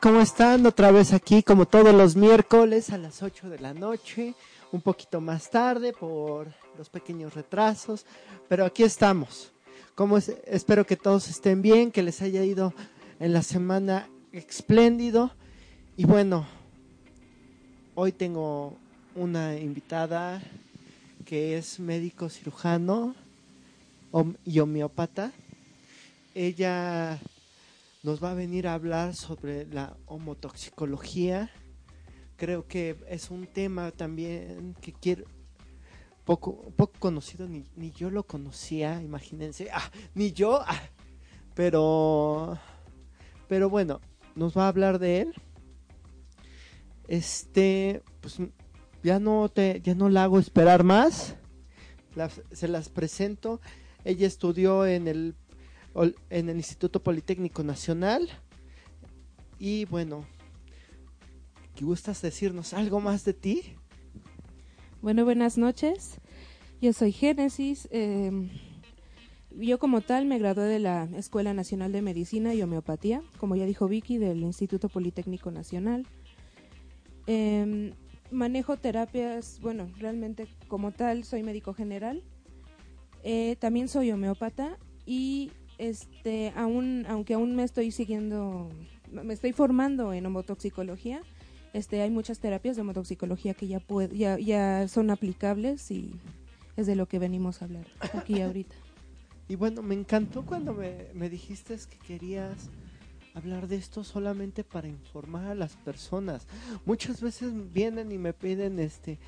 ¿Cómo están? Otra vez aquí, como todos los miércoles a las 8 de la noche, un poquito más tarde por los pequeños retrasos, pero aquí estamos. Como es- espero que todos estén bien, que les haya ido en la semana espléndido. Y bueno, hoy tengo una invitada que es médico cirujano y homeópata. Ella nos va a venir a hablar sobre la homotoxicología. Creo que es un tema también que quiero poco poco conocido ni, ni yo lo conocía, imagínense, ah, ni yo, ah, pero pero bueno, nos va a hablar de él. Este, pues ya no te ya no la hago esperar más. Se las presento. Ella estudió en el en el Instituto Politécnico Nacional. Y bueno, ¿qué gustas decirnos algo más de ti? Bueno, buenas noches. Yo soy Génesis. eh, yo como tal me gradué de la Escuela Nacional de Medicina y Homeopatía, como ya dijo Vicky, del Instituto Politécnico Nacional. Eh, manejo terapias, bueno, realmente como tal soy médico general. Eh, también soy homeópata y este aún aunque aún me estoy siguiendo me estoy formando en homotoxicología este hay muchas terapias de homotoxicología que ya puede, ya, ya son aplicables y es de lo que venimos a hablar aquí ahorita Y bueno, me encantó cuando me, me dijiste que querías hablar de esto solamente para informar a las personas. Muchas veces vienen y me piden este,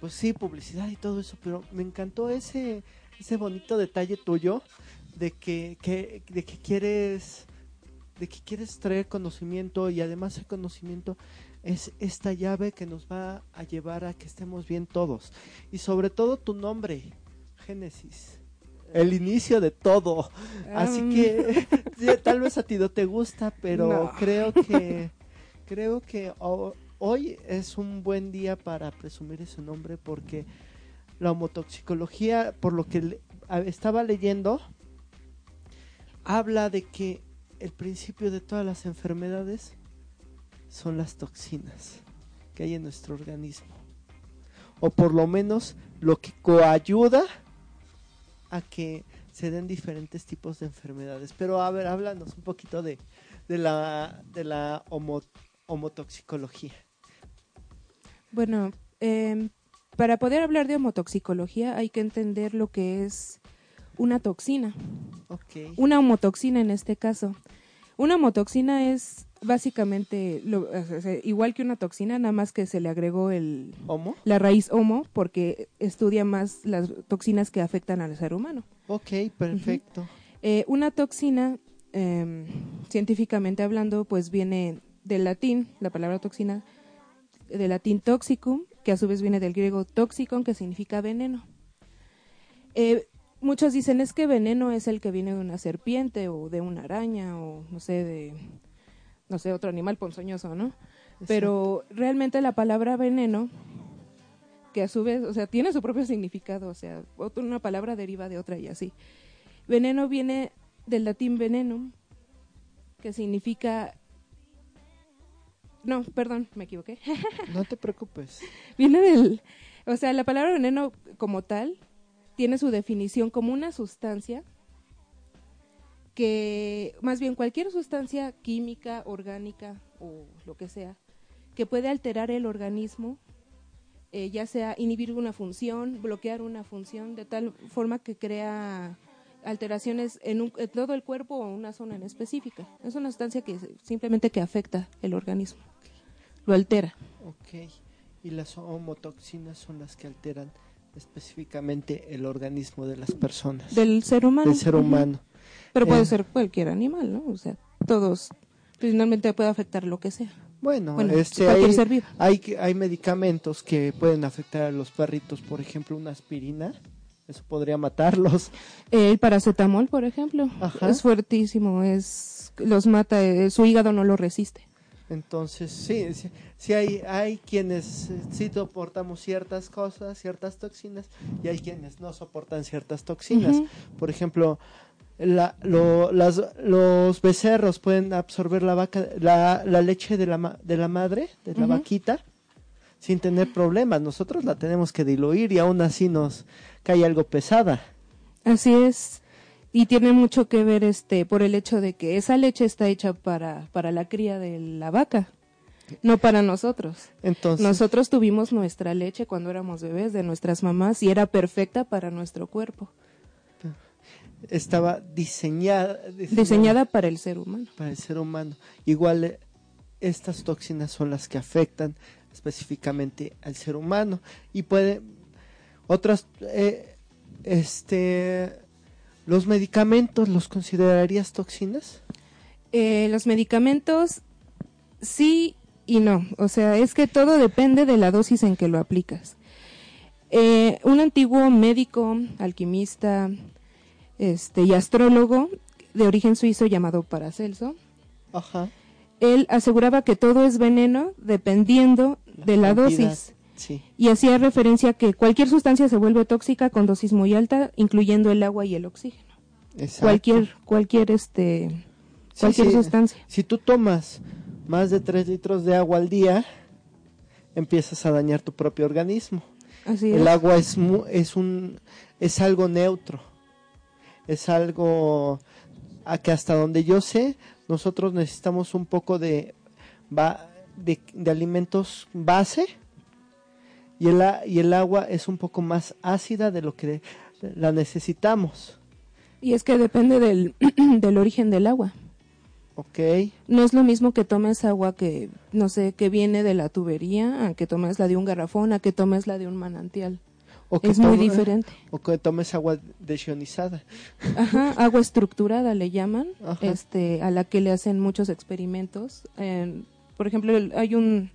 pues sí, publicidad y todo eso, pero me encantó ese, ese bonito detalle tuyo de que, que, de que quieres de que quieres traer conocimiento y además el conocimiento es esta llave que nos va a llevar a que estemos bien todos y sobre todo tu nombre Génesis el inicio de todo así Um. que tal vez a ti no te gusta pero No. creo que creo que ho- hoy es un buen día para presumir ese nombre porque la homotoxicología por lo que estaba leyendo habla de que el principio de todas las enfermedades son las toxinas que hay en nuestro organismo. O por lo menos lo que coayuda a que se den diferentes tipos de enfermedades. Pero a ver, háblanos un poquito de, de la, de la homo- homotoxicología. bueno em, para poder hablar de homotoxicología hay que entender lo que es una toxina una homotoxina en este caso. Una homotoxina es básicamente lo- o sea, igual que una toxina, nada más que se le agregó el, ¿Homo? la raíz homo porque estudia más las toxinas que afectan al ser humano. Ok, perfecto. Eh, una toxina, em, científicamente hablando, pues viene del latín, la palabra toxina, del latín toxicum, que a su vez viene del griego toxicon, que significa veneno. Eh, muchos dicen es que veneno es el que viene de una serpiente o de una araña o no sé, de no sé, otro animal ponzoñoso, ¿no? Pero realmente la palabra veneno, que a su vez, o sea, tiene su propio significado, o sea, una palabra deriva de otra y así. Veneno viene del latín venenum, que significa... No, perdón, me equivoqué. No te preocupes. viene del... O sea, la palabra veneno como tal tiene su definición como una sustancia que, más bien cualquier sustancia química, orgánica o lo que sea, que puede alterar el organismo, eh, ya sea inhibir una función, bloquear una función, de tal forma que crea alteraciones en, un- todo el cuerpo o una zona en específica. Es una sustancia que simplemente que afecta el organismo, lo altera. Ok. Y las homotoxinas son las que alteran específicamente el organismo de las personas, Del ser humano. del ser humano. Pero puede Eh. ser cualquier animal, ¿no? O sea, todos, finalmente puede afectar lo que sea. Bueno, Bueno, este, hay, ser vivo. hay, que- hay medicamentos que pueden afectar a los perritos, por ejemplo, una aspirina, eso podría matarlos. El paracetamol, por ejemplo, Ajá. es fuertísimo, es los mata, eh, su hígado no lo resiste. Entonces, sí, sí, sí hay, hay quienes eh, sí soportamos ciertas cosas, ciertas toxinas, y hay quienes no soportan ciertas toxinas. Por ejemplo, la- lo- las- los becerros pueden absorber la, vaca, la, la leche de la, de la madre, de la vaquita, sin tener problemas. Nosotros la tenemos que diluir y aún así nos cae algo pesada. Así es. Y tiene mucho que ver este por el hecho de que esa leche está hecha para, para la cría de la vaca, no para nosotros. Entonces, Nosotros tuvimos nuestra leche cuando éramos bebés de nuestras mamás y era perfecta para nuestro cuerpo, estaba diseñada, diseñada para el ser humano. para el ser humano. Igual eh, estas toxinas son las que afectan específicamente al ser humano y puede otras eh, este los medicamentos los considerarías toxinas Eh, los medicamentos sí y no, o sea, es que todo depende de la dosis en que lo aplicas. Eh, un antiguo médico, alquimista, este y astrólogo de origen suizo llamado Paracelso, ajá él aseguraba que todo es veneno dependiendo de la cantidad. dosis sí y hacía referencia a que cualquier sustancia se vuelve tóxica con dosis muy alta, incluyendo el agua y el oxígeno. exacto. Cualquier cualquier este cualquier sí. sustancia. si tú tomas más de 3 litros de agua al día empiezas a dañar tu propio organismo Así El es. agua es mu- es un es algo neutro. Es algo a que hasta donde yo sé, nosotros necesitamos un poco de de, de alimentos base y el a- y el agua es un poco más ácida de lo que la necesitamos. Y es que depende del, del origen del agua. ¿Ok? No es lo mismo que tomes agua que, no sé, que viene de la tubería, a que tomes la de un garrafón, a que tomes la de un manantial. O Es muy tome- diferente. O que tomes agua desionizada. Ajá, agua estructurada le llaman, Ajá. este, a la que le hacen muchos experimentos. En- por ejemplo, hay un,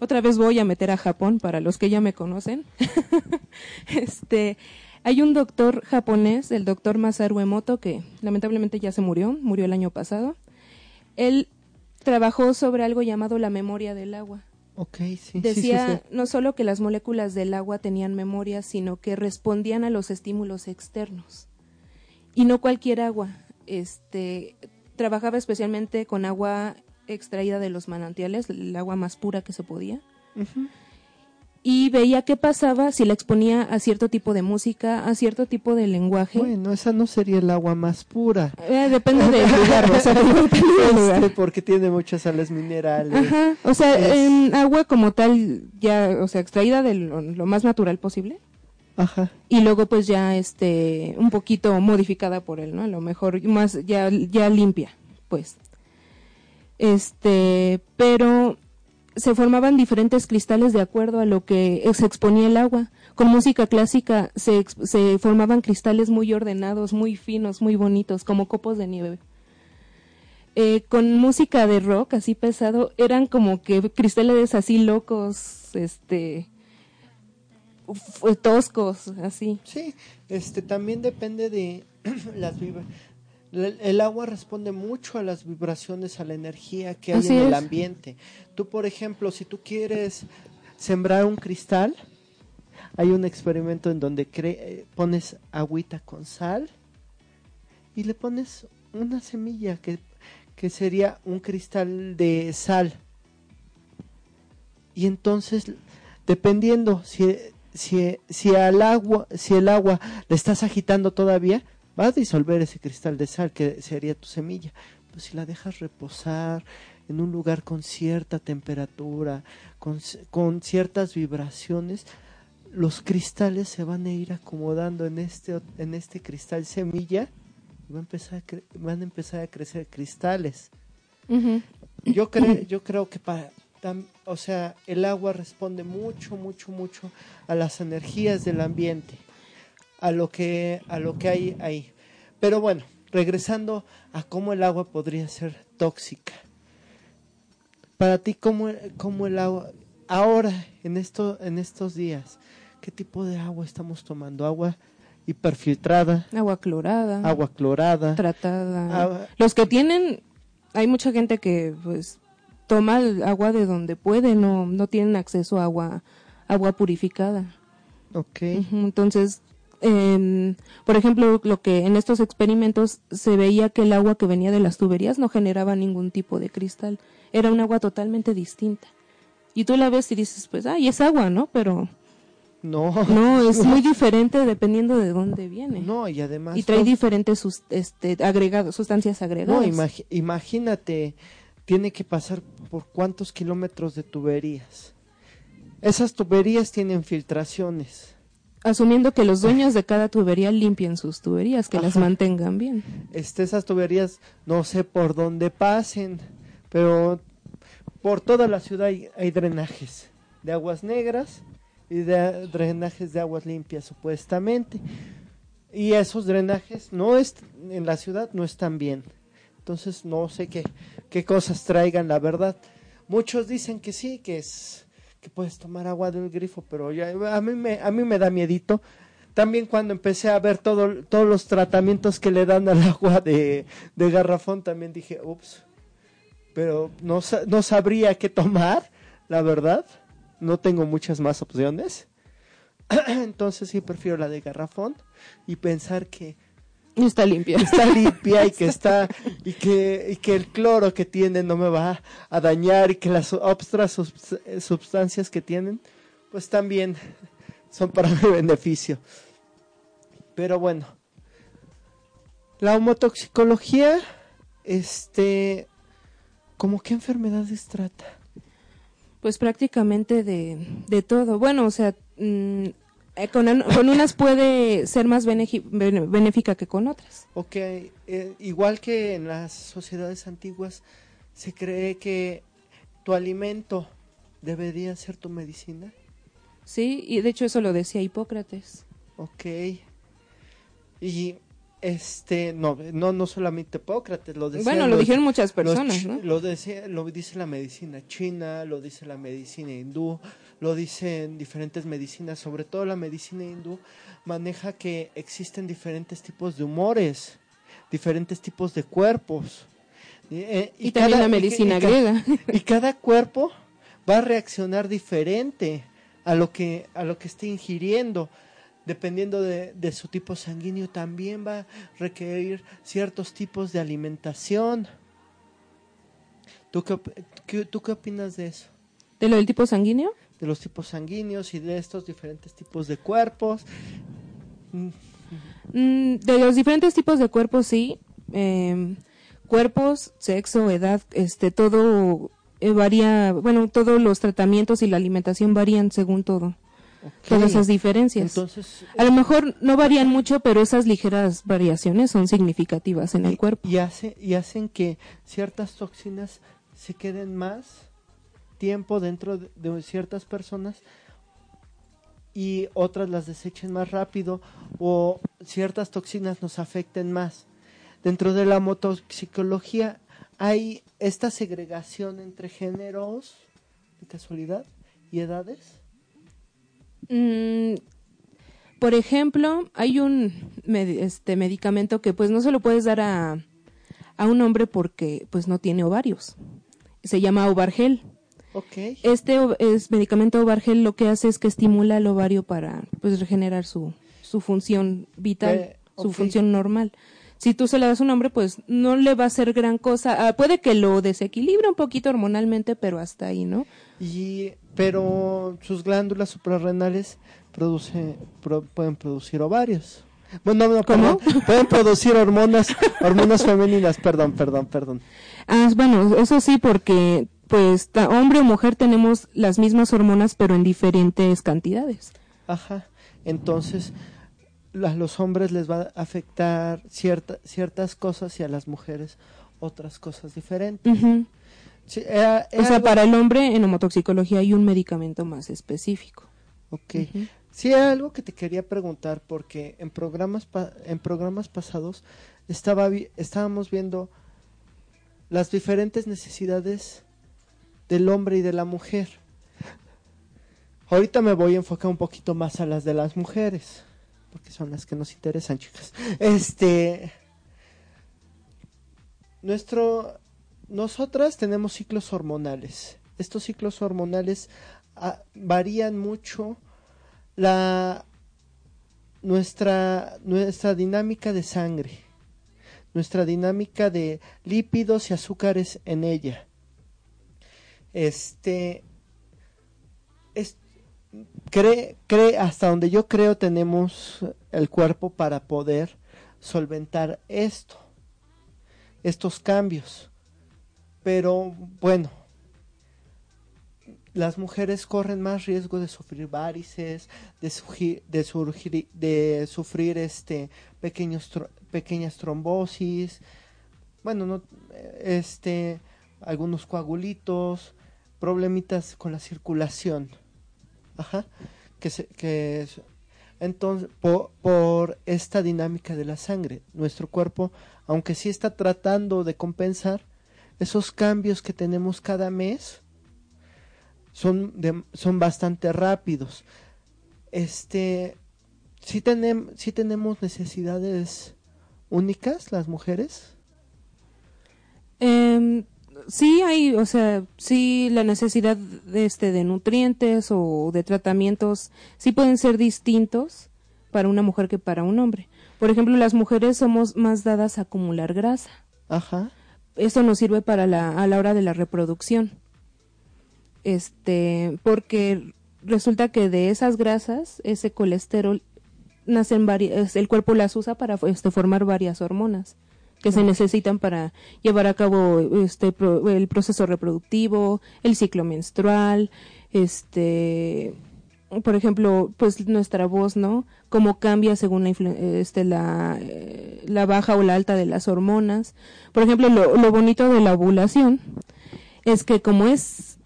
otra vez voy a meter a Japón para los que ya me conocen. este, hay un doctor japonés, el doctor Masaru Emoto, que lamentablemente ya se murió, murió el año pasado. Él trabajó sobre algo llamado la memoria del agua. Ok, sí. sí, sí, Decía sí. no solo que las moléculas del agua tenían memoria, sino que respondían a los estímulos externos. Y no cualquier agua. Este trabajaba especialmente con agua extraída de los manantiales, el agua más pura que se podía. Y veía qué pasaba si la exponía a cierto tipo de música, a cierto tipo de lenguaje. Bueno, esa no sería el agua más pura. Eh, depende del lugar, o sea. Este, porque tiene muchas sales minerales. Ajá, o sea, Es- en agua como tal, ya, o sea, extraída de lo- lo más natural posible. Ajá. y luego pues ya este un poquito modificada por él, ¿no? A lo mejor más ya ya limpia, pues. Este, pero se formaban diferentes cristales de acuerdo a lo que se exponía el agua. Con música clásica se, se formaban cristales muy ordenados, muy finos, muy bonitos, como copos de nieve. Eh, con música de rock así pesado, eran como que cristales así locos, este, toscos, así. Sí, este también depende de las vibra- El, agua responde mucho a las vibraciones, a la energía que hay Así en el es. ambiente. Tú, por ejemplo, si tú quieres sembrar un cristal, hay un experimento en donde cre- eh, pones agüita con sal y le pones una semilla que, que sería un cristal de sal. Y entonces, dependiendo si, si, si al agua, si el agua le estás agitando todavía, va a disolver ese cristal de sal que sería tu semilla. Pero si la dejas reposar en un lugar con cierta temperatura, con, con ciertas vibraciones, los cristales se van a ir acomodando en este, en este cristal semilla y va a empezar a van a empezar a crecer cristales. Yo creo, yo creo que para, o sea, el agua responde mucho, mucho, mucho a las energías del ambiente, a lo que, a lo que hay ahí. Pero bueno, regresando a cómo el agua podría ser tóxica. Para ti, ¿cómo, cómo el agua, ahora, en, esto, en estos días, qué tipo de agua estamos tomando? ¿Agua hiperfiltrada? Agua clorada. Agua clorada. Tratada. Los que tienen, hay mucha gente que pues toma agua de donde puede, no, no tienen acceso a agua, agua purificada. Ok. entonces, eh, por ejemplo, lo que en estos experimentos se veía que el agua que venía de las tuberías no generaba ningún tipo de cristal, era un agua totalmente distinta. Y tú la ves y dices, pues, ay, es agua, ¿no? Pero no. No, es muy diferente dependiendo de dónde viene. No, y además. Y trae diferentes este, agregados, sustancias agregadas. No, imagínate, tiene que pasar por cuántos kilómetros de tuberías. Esas tuberías tienen filtraciones asumiendo que los dueños de cada tubería limpien sus tuberías, que las mantengan bien. Este, esas tuberías no sé por dónde pasen, pero por toda la ciudad hay, drenajes de aguas negras y de drenajes de aguas limpias supuestamente. Y esos drenajes no es, en la ciudad no están bien. Entonces no sé qué, qué cosas traigan, la verdad. Muchos dicen que sí, que es que puedes tomar agua del grifo, pero ya, a mí me, a mí me da miedito. También cuando empecé a ver todo, todos los tratamientos que le dan al agua de, de garrafón, también dije, ups, pero no, no sabría qué tomar, la verdad. No tengo muchas más opciones. Entonces sí prefiero la de garrafón y pensar que Está limpia. Está limpia y que está y que y que el cloro que tiene no me va a dañar y que las otras sustancias que tienen pues también son para mi beneficio. Pero bueno, la homotoxicología este ¿cómo qué enfermedades trata? Pues prácticamente de, de todo. Bueno, o sea, mm, eh, con, unas puede ser más benéfica que con otras. Ok, eh, igual que en las sociedades antiguas se cree que tu alimento debería ser tu medicina. Sí, y de hecho eso lo decía Hipócrates. Ok. Y este, no, no, no solamente Hipócrates, lo decía. Bueno, lo dijeron muchas personas, ¿no? Lo, decía, lo dice la medicina china, lo dice la medicina hindú, lo dicen diferentes medicinas, sobre todo la medicina hindú maneja que existen diferentes tipos de humores, diferentes tipos de cuerpos. y, eh, también la medicina griega. Y cada cuerpo va a reaccionar diferente a lo que, a lo que esté ingiriendo dependiendo de, de, su tipo sanguíneo, también va a requerir ciertos tipos de alimentación. ¿Tú qué, ¿Tú qué opinas de eso? ¿De lo del tipo sanguíneo? De los tipos sanguíneos y de estos diferentes tipos de cuerpos. Mm, de los diferentes tipos de cuerpos, sí. Em, cuerpos, sexo, edad, este, todo eh, varía, bueno, todos los tratamientos y la alimentación varían según todo. Todas esas diferencias. Entonces, a lo mejor no varían mucho, pero esas ligeras variaciones son significativas en el cuerpo. Y, hace, y hacen que ciertas toxinas se queden más tiempo dentro de, ciertas personas y otras las desechen más rápido o ciertas toxinas nos afecten más. Dentro de la motoxicología hay esta segregación entre géneros, de casualidad, y edades. Mm, por ejemplo, hay un este medicamento que pues no se lo puedes dar a, a un hombre porque pues no tiene ovarios. Se llama Ovargel. Okay. Este es medicamento Ovargel lo que hace es que estimula el ovario para pues regenerar su, su función vital, su función normal. Si tú se le das un hombre, pues no le va a hacer gran cosa. Ah, puede que lo desequilibre un poquito hormonalmente, pero hasta ahí, ¿no? Y pero sus glándulas suprarrenales produce, pueden producir ovarios. Bueno, no, ¿Cómo? pueden producir hormonas, hormonas femeninas, perdón, perdón, perdón. Ah, bueno, eso sí, porque pues hombre o mujer tenemos las mismas hormonas, pero en diferentes cantidades. Ajá. Entonces, a los hombres les va a afectar cierta, ciertas cosas y a las mujeres otras cosas diferentes. Sí, era- O sea, algo- para el hombre en homotoxicología hay un medicamento más específico. Ok. Sí, era algo que te quería preguntar porque en programas pa- en programas pasados estaba vi- estábamos viendo las diferentes necesidades del hombre y de la mujer. Ahorita me voy a enfocar un poquito más a las de las mujeres, porque son las que nos interesan, chicas. Este nuestro nosotras tenemos ciclos hormonales. Estos ciclos hormonales ah, varían mucho la nuestra nuestra dinámica de sangre, nuestra dinámica de lípidos y azúcares en ella. Este es, cree, cree hasta donde yo creo tenemos el cuerpo para poder solventar esto, estos cambios. Pero bueno, las mujeres corren más riesgo de sufrir varices, de, sugi- de, surgir- de sufrir este pequeños pequeñas trombosis, bueno, no, este, algunos coagulitos, problemitas con la circulación, ajá, que se, que es- entonces por, esta dinámica de la sangre, nuestro cuerpo, aunque sí está tratando de compensar esos cambios que tenemos cada mes, son, de- son bastante rápidos. Este, sí, tenem- sí tenemos necesidades únicas las mujeres. Em, sí hay, o sea, sí la necesidad de este de nutrientes o de tratamientos sí pueden ser distintos para una mujer que para un hombre. Por ejemplo, las mujeres somos más dadas a acumular grasa. Ajá, Eso nos sirve para la a la hora de la reproducción. Este, porque resulta que de esas grasas, ese colesterol nacen varias, el cuerpo las usa para este, formar varias hormonas que se necesitan para llevar a cabo este pro- el proceso reproductivo, el ciclo menstrual, este por ejemplo, pues nuestra voz, ¿no? Cómo cambia según la, este, la, eh, la baja o la alta de las hormonas. Por ejemplo, lo, lo bonito de la ovulación es que como es,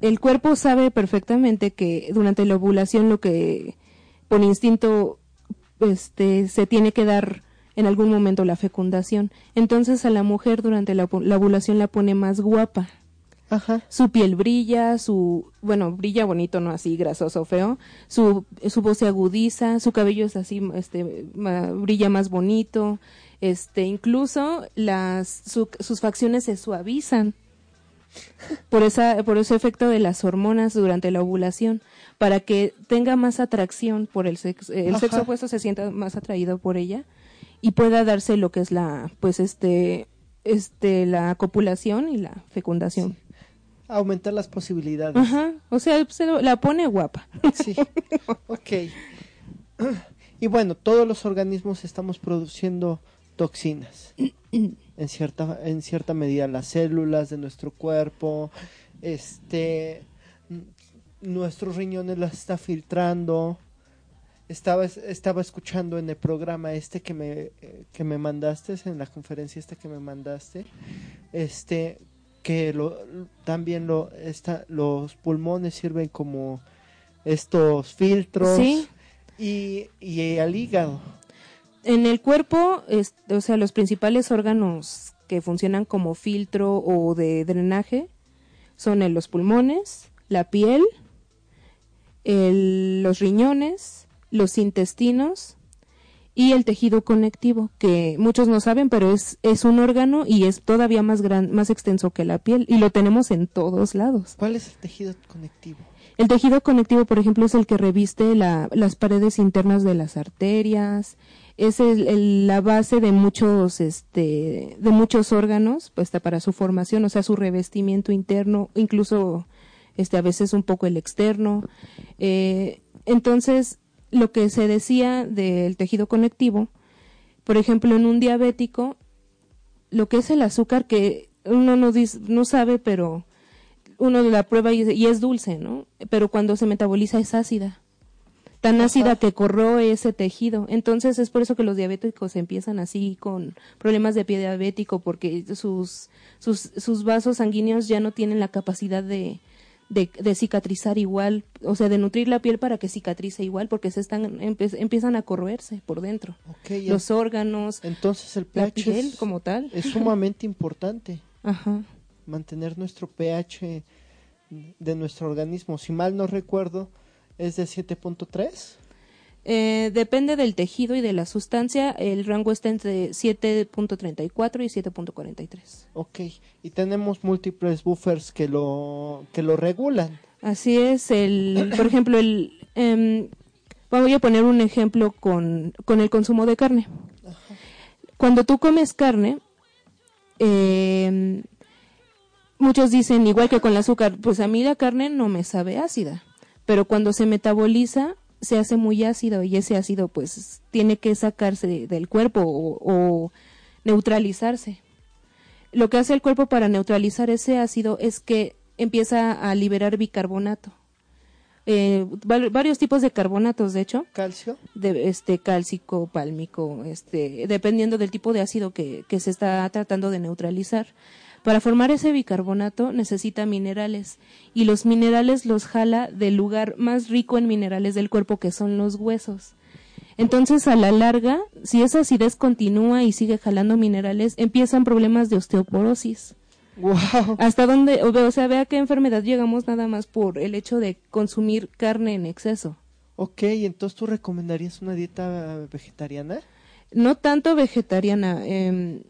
el cuerpo sabe perfectamente que durante la ovulación lo que por instinto este, se tiene que dar en algún momento la fecundación. Entonces a la mujer durante la, la ovulación la pone más guapa. Ajá, su piel brilla, su, bueno, brilla bonito, no así grasoso, feo, su, su voz se agudiza, su cabello es así, este, ma- brilla más bonito, este, incluso las, su- sus facciones se suavizan por esa, por ese efecto de las hormonas durante la ovulación, para que tenga más atracción por el sexo, el Ajá. sexo opuesto se sienta más atraído por ella y pueda darse lo que es la, pues este, este, la copulación y la fecundación. aumentar las posibilidades. Ajá, o sea, se la pone guapa. Sí, ok. Y bueno, todos los organismos estamos produciendo toxinas. En cierta, en cierta medida, las células de nuestro cuerpo, este, nuestros riñones las está filtrando. Estaba, estaba escuchando en el programa este que me, que me mandaste, en la conferencia esta que me mandaste, este, que lo, también lo, esta, los pulmones sirven como estos filtros Sí. y, y al hígado. En el cuerpo, es- o sea, los principales órganos que funcionan como filtro o de drenaje son los pulmones, la piel, el- los riñones, los intestinos y el tejido conectivo, que muchos no saben, pero es, es un órgano y es todavía más gran, más extenso que la piel y lo tenemos en todos lados. ¿Cuál es el tejido conectivo? El tejido conectivo, por ejemplo, es el que reviste la- las paredes internas de las arterias, es el- el- la base de muchos, este, de muchos órganos, pues está para su formación, o sea, su revestimiento interno, incluso, este, a veces un poco el externo. Eh, entonces, lo que se decía del tejido conectivo, por ejemplo, en un diabético, lo que es el azúcar que uno no, dis- no sabe, pero uno la prueba y, y es dulce, ¿no? Pero cuando se metaboliza es ácida. tan ácida que corroe ese tejido. Entonces es por eso que los diabéticos empiezan así con problemas de pie diabético porque sus, sus, sus vasos sanguíneos ya no tienen la capacidad de, de, de, cicatrizar igual, o sea, de nutrir la piel para que cicatrice igual, porque se están empiezan a corroerse por dentro. los órganos, entonces el pH la piel como tal es sumamente importante. Ajá. Mantener nuestro pH de nuestro organismo, si mal no recuerdo, es de 7.3. Eh, depende del tejido y de la sustancia, el rango está entre 7.34 y 7.43. Ok, y tenemos múltiples buffers que lo, que lo regulan. Así es, el, por ejemplo, el, eh, voy a poner un ejemplo con, con el consumo de carne. Cuando tú comes carne, eh, muchos dicen, igual que con el azúcar, pues a mí la carne no me sabe ácida, pero cuando se metaboliza se hace muy ácido y ese ácido pues tiene que sacarse del cuerpo o, neutralizarse. Lo que hace el cuerpo para neutralizar ese ácido es que empieza a liberar bicarbonato. Eh, varios tipos de carbonatos, de hecho. Calcio. De, este, cálcico, pálmico, este, dependiendo del tipo de ácido que, que se está tratando de neutralizar. Para formar ese bicarbonato necesita minerales y los minerales los jala del lugar más rico en minerales del cuerpo que son los huesos. Entonces, a la larga, si esa acidez continúa y sigue jalando minerales, empiezan problemas de osteoporosis. Wow. Hasta dónde, o sea, vea qué enfermedad llegamos nada más por el hecho de consumir carne en exceso. Ok, entonces tú recomendarías una dieta vegetariana? No tanto vegetariana. Eh,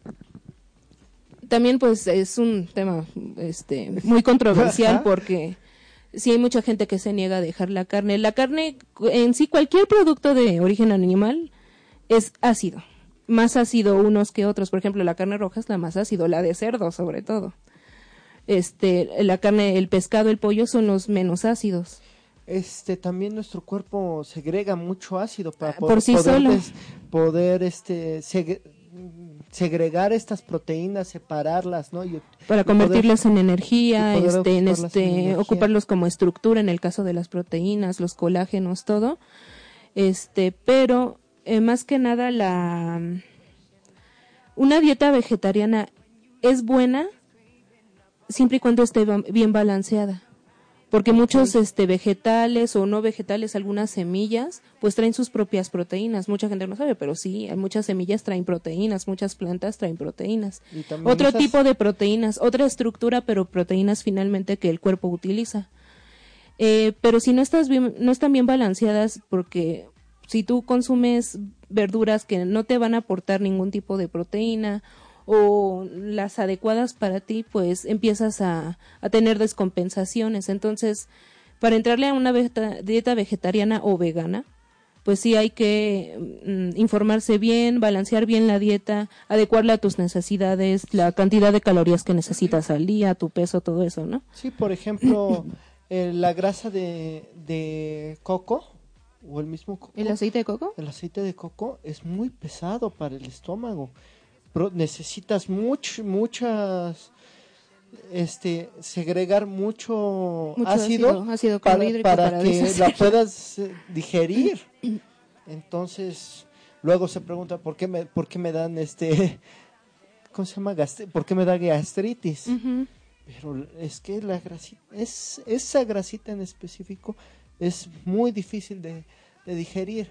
también pues es un tema este muy controversial porque sí hay mucha gente que se niega a dejar la carne. La carne en sí cualquier producto de origen animal es ácido, más ácido unos que otros. Por ejemplo, la carne roja es la más ácido, la de cerdo sobre todo. Este, la carne, el pescado, el pollo son los menos ácidos. Este, también nuestro cuerpo segrega mucho ácido para poder, Por sí poder, poder este, segregar estas proteínas, separarlas, ¿no? para convertirlas en energía, este, en este, ocuparlos como estructura en el caso de las proteínas, los colágenos, todo. Este, pero eh, más que nada la una dieta vegetariana es buena siempre y cuando esté bien balanceada porque muchos este vegetales o no vegetales, algunas semillas, pues traen sus propias proteínas. Mucha gente no sabe, pero sí, muchas semillas traen proteínas, muchas plantas traen proteínas. Otro tipo de proteínas, otra estructura, pero proteínas finalmente que el cuerpo utiliza. Eh, pero si no estás bien, no están bien balanceadas, porque si tú consumes verduras que no te van a aportar ningún tipo de proteína o las adecuadas para ti, pues empiezas a, a tener descompensaciones. Entonces, para entrarle a una dieta vegetariana o vegana, pues sí hay que mm, informarse bien, balancear bien la dieta, adecuarla a tus necesidades, la cantidad de calorías que necesitas al día, tu peso, todo eso, ¿no? Sí, por ejemplo, eh, la grasa de, de coco o el mismo coco. ¿El aceite de coco? El aceite de coco es muy pesado para el estómago necesitas much, muchas este segregar mucho, ácido, para, que la puedas eh, digerir. Entonces luego se pregunta por qué me por qué me dan este cómo se llama por qué me da gastritis pero es que la grasita es esa grasita en específico es muy difícil de, de digerir.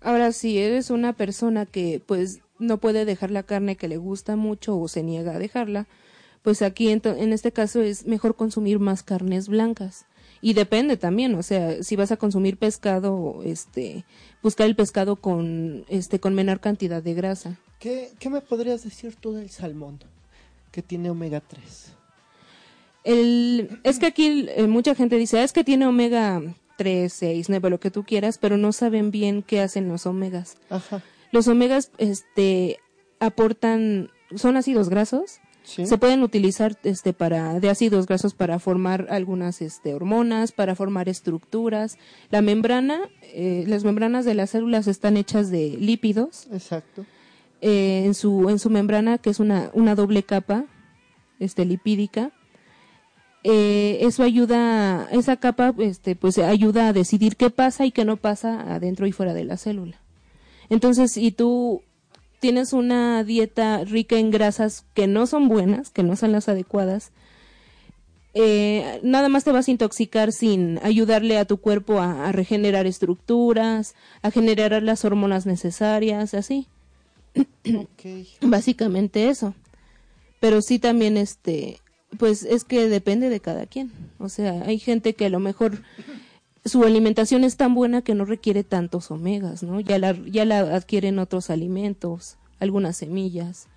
Ahora si eres una persona que pues no puede dejar la carne que le gusta mucho o se niega a dejarla, pues aquí en, este caso es mejor consumir más carnes blancas. Y depende también, o sea, si vas a consumir pescado, este, buscar el pescado con, este, con menor cantidad de grasa. ¿Qué, qué me podrías decir tú del salmón que tiene omega 3? El, es que aquí eh, mucha gente dice, ah, es que tiene omega 3, 6, 9, lo que tú quieras, pero no saben bien qué hacen los omegas. Ajá. Los omegas este, aportan, son ácidos grasos. Se pueden utilizar este, para, de ácidos grasos para formar algunas este, hormonas, para formar estructuras. La membrana, eh, las membranas de las células están hechas de lípidos. Exacto. Eh, en, su, en su membrana, que es una, una doble capa este, lipídica, eh, eso ayuda, esa capa, este, pues ayuda a decidir qué pasa y qué no pasa adentro y fuera de la célula. Entonces, si tú tienes una dieta rica en grasas que no son buenas, que no son las adecuadas, eh, nada más te vas a intoxicar sin ayudarle a tu cuerpo a, regenerar estructuras, a generar las hormonas necesarias, así. Básicamente eso. Pero sí también este, pues es que depende de cada quien. O sea, hay gente que a lo mejor su alimentación es tan buena que no requiere tantos omegas, ¿no? Ya la, ya la adquieren otros alimentos, algunas semillas.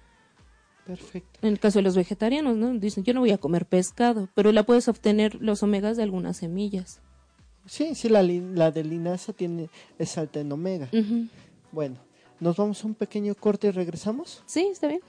Perfecto. En el caso de los vegetarianos, ¿no? Dicen, yo no voy a comer pescado, pero la puedes obtener los omegas de algunas semillas. Sí, sí, la, la de linaza tiene, es alta en omega. Bueno, nos vamos a un pequeño corte y regresamos. Sí, está bien.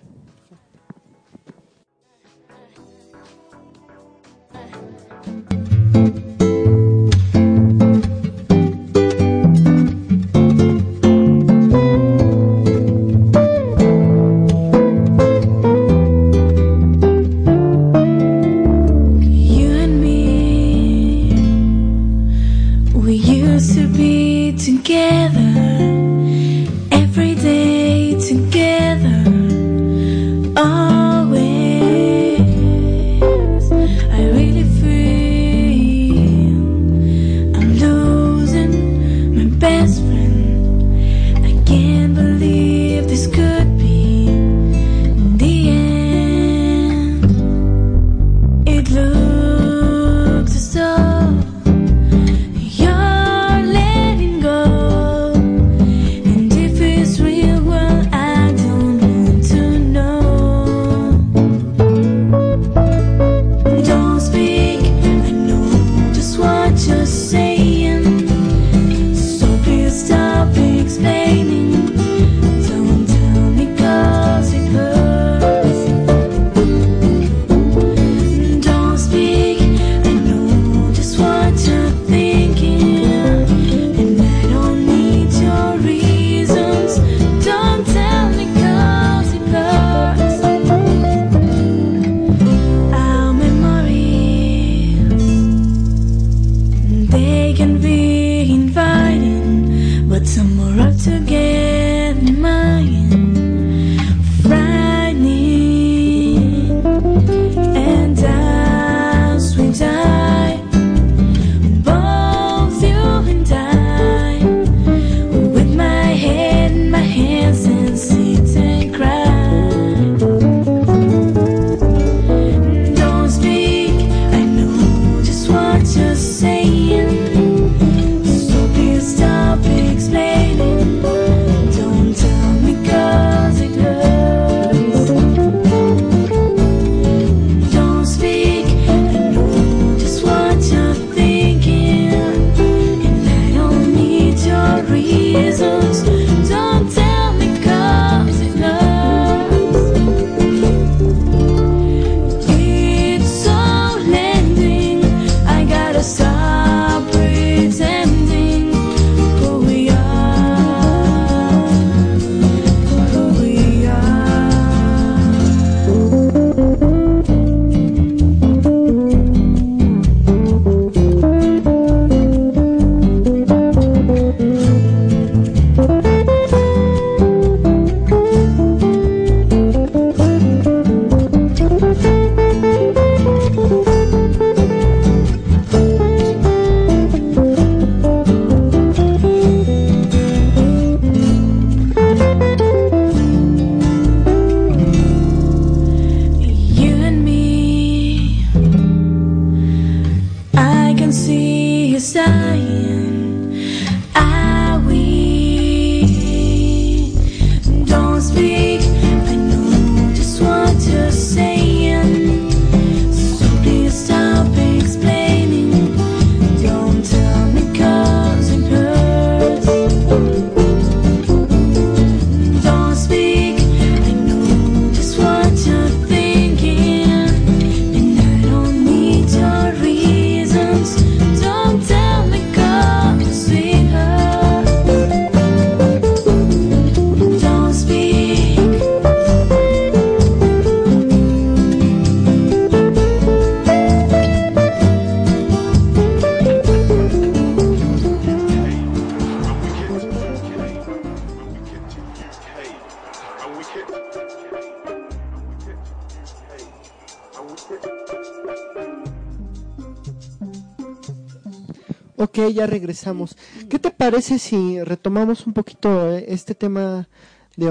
Ya regresamos. ¿Qué te parece si retomamos un poquito eh, este tema de,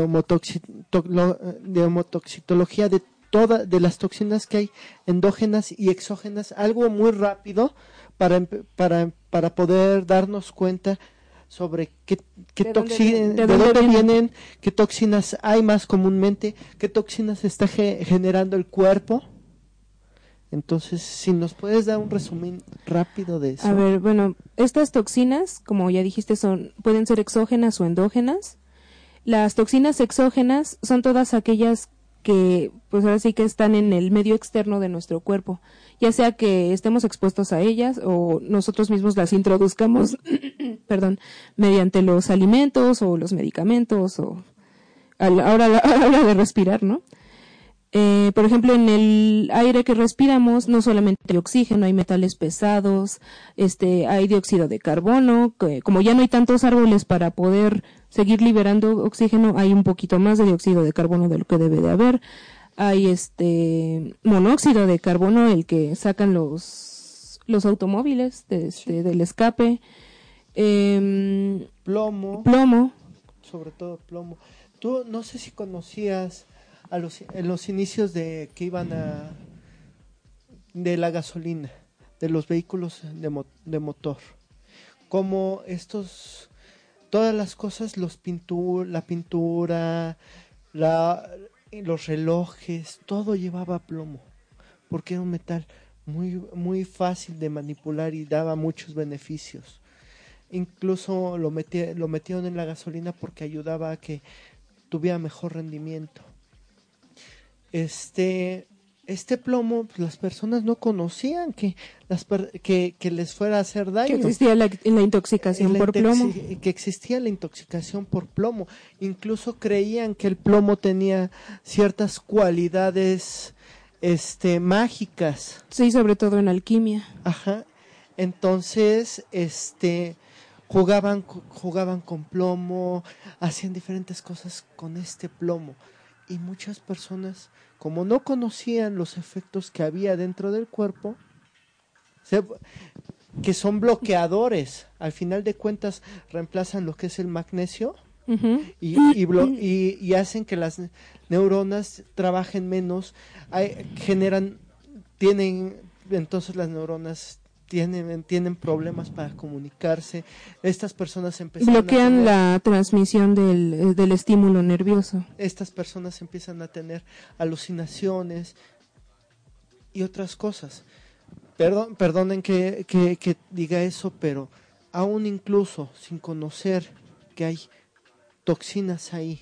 de homotoxitología de todas de las toxinas que hay endógenas y exógenas? Algo muy rápido para, para, para poder darnos cuenta sobre qué, qué toxinas, de, dónde, vienen? qué toxinas hay más comúnmente, qué toxinas está generando el cuerpo entonces, si nos puedes dar un resumen rápido de eso. A ver, bueno, estas toxinas, como ya dijiste, son pueden ser exógenas o endógenas. Las toxinas exógenas son todas aquellas que, pues ahora sí que están en el medio externo de nuestro cuerpo, ya sea que estemos expuestos a ellas o nosotros mismos las introduzcamos, perdón, mediante los alimentos o los medicamentos o a la hora de respirar, ¿no? Eh, por ejemplo, en el aire que respiramos no solamente hay oxígeno, hay metales pesados, este, hay dióxido de carbono, que, como ya no hay tantos árboles para poder seguir liberando oxígeno, hay un poquito más de dióxido de carbono de lo que debe de haber. Hay este monóxido de carbono, el que sacan los los automóviles de, este, del escape. Em, plomo. Plomo. Sobre todo plomo. Tú no sé si conocías en los inicios de que iban a de la gasolina, de los vehículos de, de motor, como estos todas las cosas, los pintur, la pintura, la, los relojes, todo llevaba plomo, porque era un metal muy, muy fácil de manipular y daba muchos beneficios. Incluso lo, metí, lo metieron en la gasolina porque ayudaba a que tuviera mejor rendimiento este este plomo pues, las personas no conocían que las que, que, les fuera a hacer daño. que existía la, intoxicación por plomo. que existía la intoxicación por plomo. Incluso creían que el plomo tenía ciertas cualidades este mágicas. Sí sobre todo en alquimia. Ajá. Entonces este jugaban jugaban con plomo hacían diferentes cosas con este plomo y muchas personas como no conocían los efectos que había dentro del cuerpo, que son bloqueadores, al final de cuentas reemplazan lo que es el magnesio y, y, hacen que las neuronas trabajen menos, generan, tienen, entonces las neuronas tienen, tienen problemas para comunicarse. Estas personas empiezan Bloquean la transmisión del, eh, del estímulo nervioso. Estas personas empiezan a tener alucinaciones y otras cosas. Perdón, perdonen que, que, que diga eso, pero aún incluso sin conocer que hay toxinas ahí,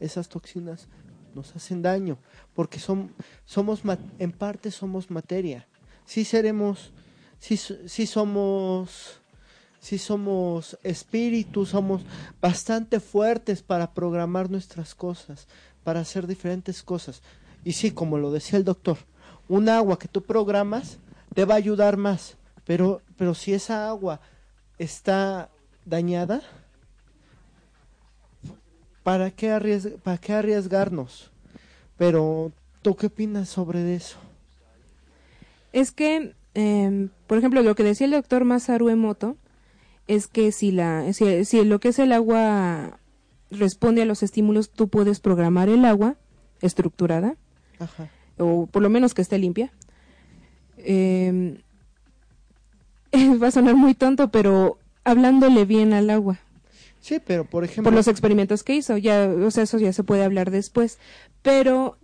esas toxinas nos hacen daño, porque son, somos en parte somos materia. Sí seremos si somos, si somos espíritus, somos bastante fuertes para programar nuestras cosas, para hacer diferentes cosas. Y sí, como lo decía el doctor, un agua que tú programas te va a ayudar más, pero, pero si esa agua está dañada, ¿para qué, ¿para qué arriesgarnos? Pero, ¿tú qué opinas sobre eso? Es que eh, por ejemplo, lo que decía el doctor Masaru Emoto es que si, la, si, si, lo que es el agua responde a los estímulos, tú puedes programar el agua estructurada, o por lo menos que esté limpia. Eh, va a sonar muy tonto, pero hablándole bien al agua. Sí, pero por ejemplo. Por los experimentos que hizo, ya, o sea, eso ya se puede hablar después. Pero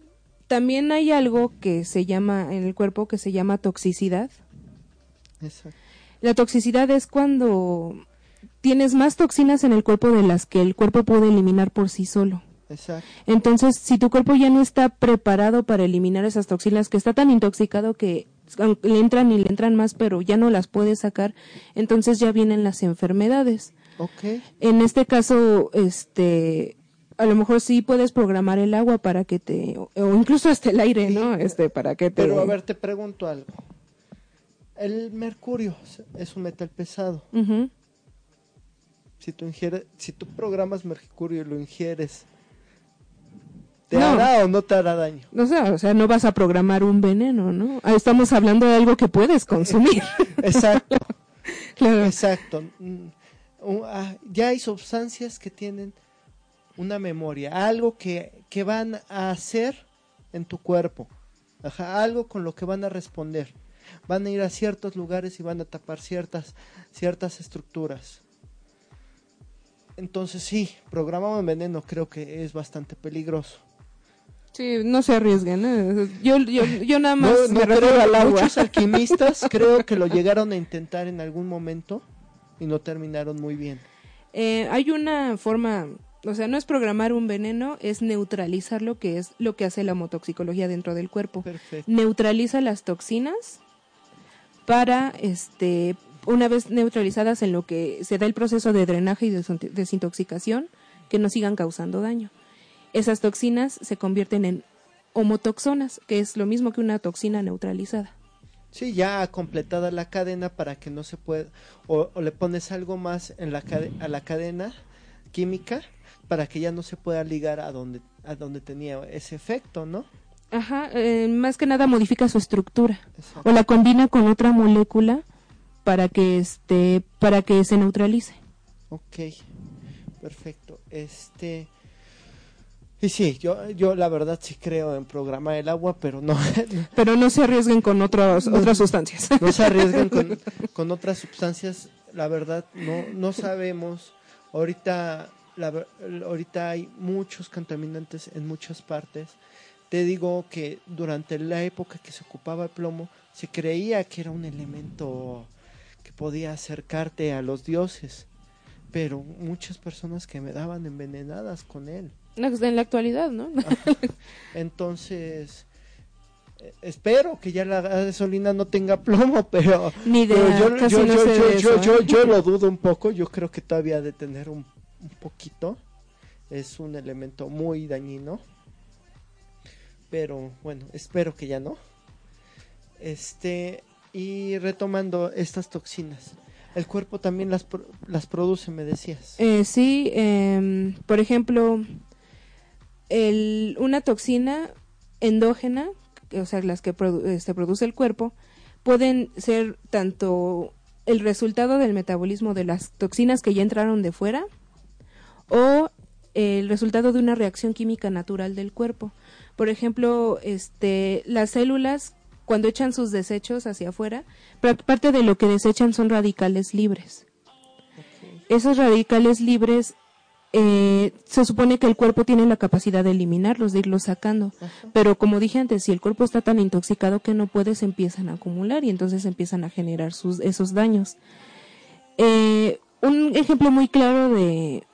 también hay algo que se llama en el cuerpo que se llama toxicidad. Exacto. La toxicidad es cuando tienes más toxinas en el cuerpo de las que el cuerpo puede eliminar por sí solo. Exacto. Entonces, si tu cuerpo ya no está preparado para eliminar esas toxinas, que está tan intoxicado que le entran y le entran más, pero ya no las puede sacar, entonces ya vienen las enfermedades. Okay. En este caso, este, a lo mejor sí puedes programar el agua para que te o incluso hasta el aire, ¿no? Este para que te Pero a ver, te pregunto algo. El mercurio es un metal pesado. Si tú ingieres, si tú programas mercurio y lo ingieres, ¿Te No. hará o no te hará daño? No sé, o sea, no vas a programar un veneno, ¿no? Ah, Estamos hablando de algo que puedes consumir. Exacto, claro. exacto. Mm, ah, ya hay sustancias que tienen una memoria, algo que, que van a hacer en tu cuerpo, Ajá, algo con lo que van a responder. Van a ir a ciertos lugares y van a tapar ciertas, ciertas estructuras. Entonces sí, programado en veneno creo que es bastante peligroso. Sí, no se arriesguen. ¿eh? Yo, yo, yo nada más No, no me creo, al agua. muchos alquimistas creo que lo llegaron a intentar en algún momento y no terminaron muy bien. Eh, hay una forma, o sea, no es programar un veneno, es neutralizar lo que es lo que hace la homotoxicología dentro del cuerpo. Perfecto. Neutraliza las toxinas para, este, una vez neutralizadas en lo que se da el proceso de drenaje y desin- desintoxicación, que no sigan causando daño. Esas toxinas se convierten en homotoxonas, que es lo mismo que una toxina neutralizada. Sí, ya completada la cadena para que no se pueda, o, le pones algo más en la a la cadena química para que ya no se pueda ligar a donde, a donde tenía ese efecto, ¿no? Ajá, eh, más que nada modifica su estructura. Exacto. o la combina con otra molécula para que este para que se neutralice. Ok, perfecto. Este. Y sí, yo, yo la verdad sí creo en programar el agua, pero no, Pero no se arriesguen con otros, otras sustancias. no se arriesguen con, con otras sustancias. La verdad, no, no sabemos. Ahorita, la ahorita hay muchos contaminantes en muchas partes. Te digo que durante la época que se ocupaba el plomo, se creía que era un elemento que podía acercarte a los dioses. Pero muchas personas que me daban envenenadas con él. en la actualidad, ¿no? Entonces, eh, espero que ya la gasolina no tenga plomo, pero, Ni idea, pero yo, casi yo, no yo, sé yo, de yo, eso, yo, ¿eh? yo lo dudo un poco, yo creo que todavía de tener un, un poquito. Es un elemento muy dañino. Pero bueno, espero que ya no. Este, y retomando estas toxinas. El cuerpo también las, las produce, me decías. Eh, sí, em, por ejemplo, el, una toxina endógena, o sea, las que produ- este, produce el cuerpo, pueden ser tanto el resultado del metabolismo de las toxinas que ya entraron de fuera o el resultado de una reacción química natural del cuerpo. Por ejemplo, este, las células cuando echan sus desechos hacia afuera, parte de lo que desechan son radicales libres esos radicales libres eh, se supone que el cuerpo tiene la capacidad de eliminarlos, de irlos sacando. Pero como dije antes, si el cuerpo está tan intoxicado que no puede, se empiezan a acumular y entonces empiezan a generar sus, esos daños. Eh, un ejemplo muy claro de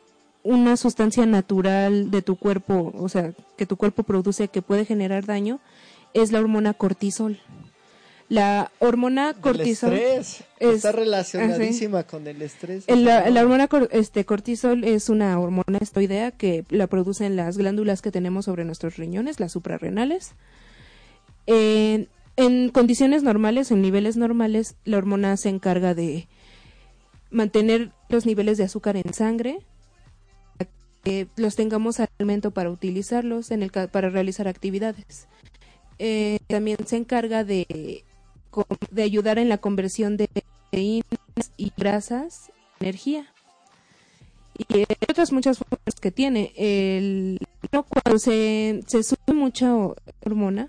una sustancia natural de tu cuerpo, o sea, que tu cuerpo produce que puede generar daño, es la hormona cortisol. La hormona El cortisol. estrés. es- Está relacionadísima con el estrés. El- la, la hormona cor- este, cortisol es una hormona esteroidea que la producen las glándulas que tenemos sobre nuestros riñones, las suprarrenales. En, en condiciones normales, en niveles normales, la hormona se encarga de mantener los niveles de azúcar en sangre, que los tengamos al momento para utilizarlos en el, para realizar actividades. Eh, también se encarga de, de ayudar en la conversión de proteínas y grasas en energía. Y eh, otras muchas formas que tiene. El, cuando se, se sube mucha ho- hormona,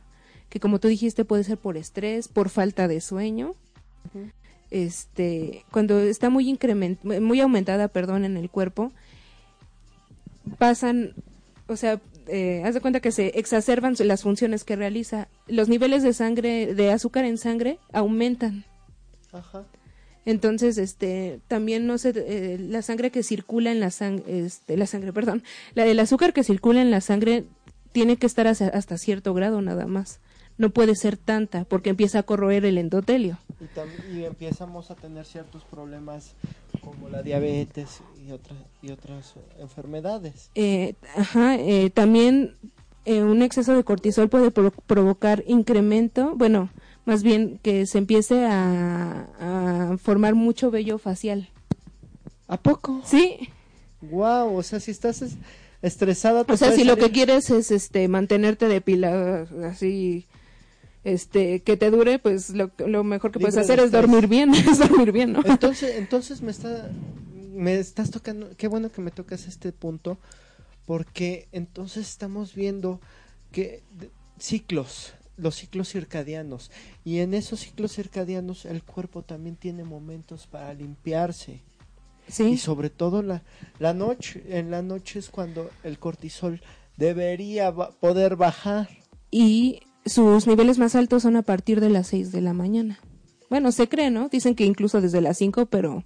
que como tú dijiste puede ser por estrés, por falta de sueño, este, cuando está muy increment, muy aumentada, perdón, en el cuerpo, pasan, o sea, eh, haz de cuenta que se exacerban las funciones que realiza. Los niveles de sangre, de azúcar en sangre, aumentan. Ajá. Entonces, este, también no se, eh, la sangre que circula en la sangre, este, la sangre, perdón, la del azúcar que circula en la sangre tiene que estar hasta cierto grado nada más. No puede ser tanta porque empieza a corroer el endotelio. Y, y empezamos a tener ciertos problemas como la diabetes y, otras y otras enfermedades. Eh, ajá, eh, también eh, un exceso de cortisol puede pro- provocar incremento, bueno, más bien que se empiece a, a formar mucho vello facial. ¿A poco? Sí, Wow, o sea, si estás es- estresada. te O sea, si lo que quieres es este mantenerte depilada así este que te dure, pues lo, lo mejor que puedes Libre hacer es dormir bien, es dormir bien, ¿no? Entonces, entonces me está, me estás tocando, qué bueno que me tocas este punto, porque entonces estamos viendo que de- ciclos, los ciclos circadianos, y en esos ciclos circadianos el cuerpo también tiene momentos para limpiarse, y Sí. sobre todo la, la noche, en la noche es cuando el cortisol debería ba- poder bajar. Y sus niveles más altos son a partir de las 6 de la mañana. Bueno, se cree, ¿no? Dicen que incluso desde las 5, pero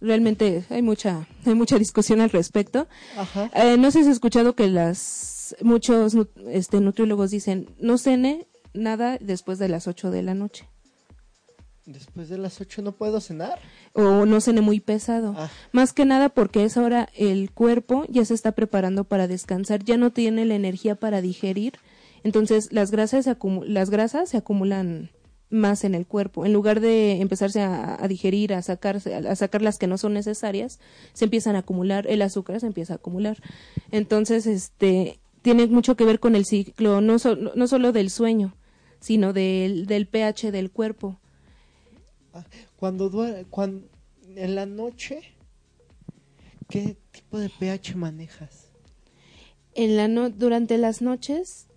realmente hay mucha hay mucha discusión al respecto. Ajá. Eh, no sé si has escuchado que las muchos este, nutriólogos dicen no cene nada después de las 8 de la noche Después de las 8 no puedo cenar. o no cene muy pesado. Ah. Más que nada porque a esa hora el cuerpo ya se está preparando para descansar, ya no tiene la energía para digerir, entonces las grasas se, las grasas se acumulan más en el cuerpo. En lugar de empezarse a, a digerir, a sacarse, a sacar las que no son necesarias, se empiezan a acumular, el azúcar se empieza a acumular. Entonces, este, tiene mucho que ver con el ciclo, no, so- no solo del sueño, sino del, del pH del cuerpo. Cuando duer- cuando en la noche, ¿qué tipo de pH manejas? en la no- durante las noches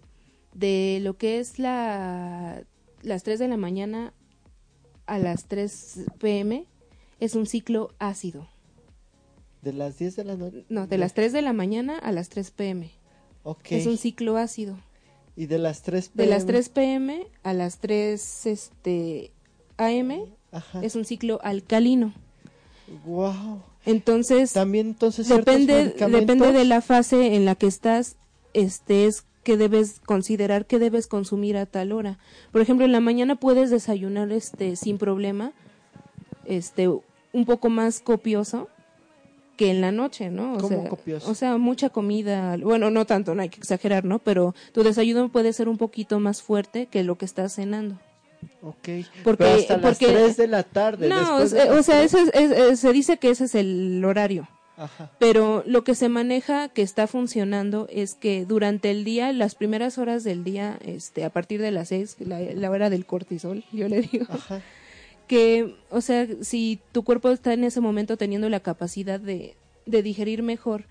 de lo que es la las 3 de la mañana a las 3 pm es un ciclo ácido. De las 10 de la noche. No, de las 3 de la mañana a las 3 pm. Ok. Es un ciclo ácido. Y de las 3 De las 3 pm a las 3 este am Ajá. es un ciclo alcalino. Wow. Entonces, También entonces depende depende de la fase en la que estás este es que debes considerar que debes consumir a tal hora por ejemplo en la mañana puedes desayunar este sin problema este un poco más copioso que en la noche no o ¿Cómo sea copioso? o sea mucha comida bueno no tanto no hay que exagerar no pero tu desayuno puede ser un poquito más fuerte que lo que estás cenando Ok. Porque- Pero hasta las porque- 3 de la tarde. no o de sea, o ese es- es- es- se dice que ese es el horario Ajá. pero lo que se maneja que está funcionando es que durante el día, las primeras horas del día, este, a partir de las seis, la, la hora del cortisol, yo le digo, Ajá. que, o sea, si tu cuerpo está en ese momento teniendo la capacidad de, de digerir mejor,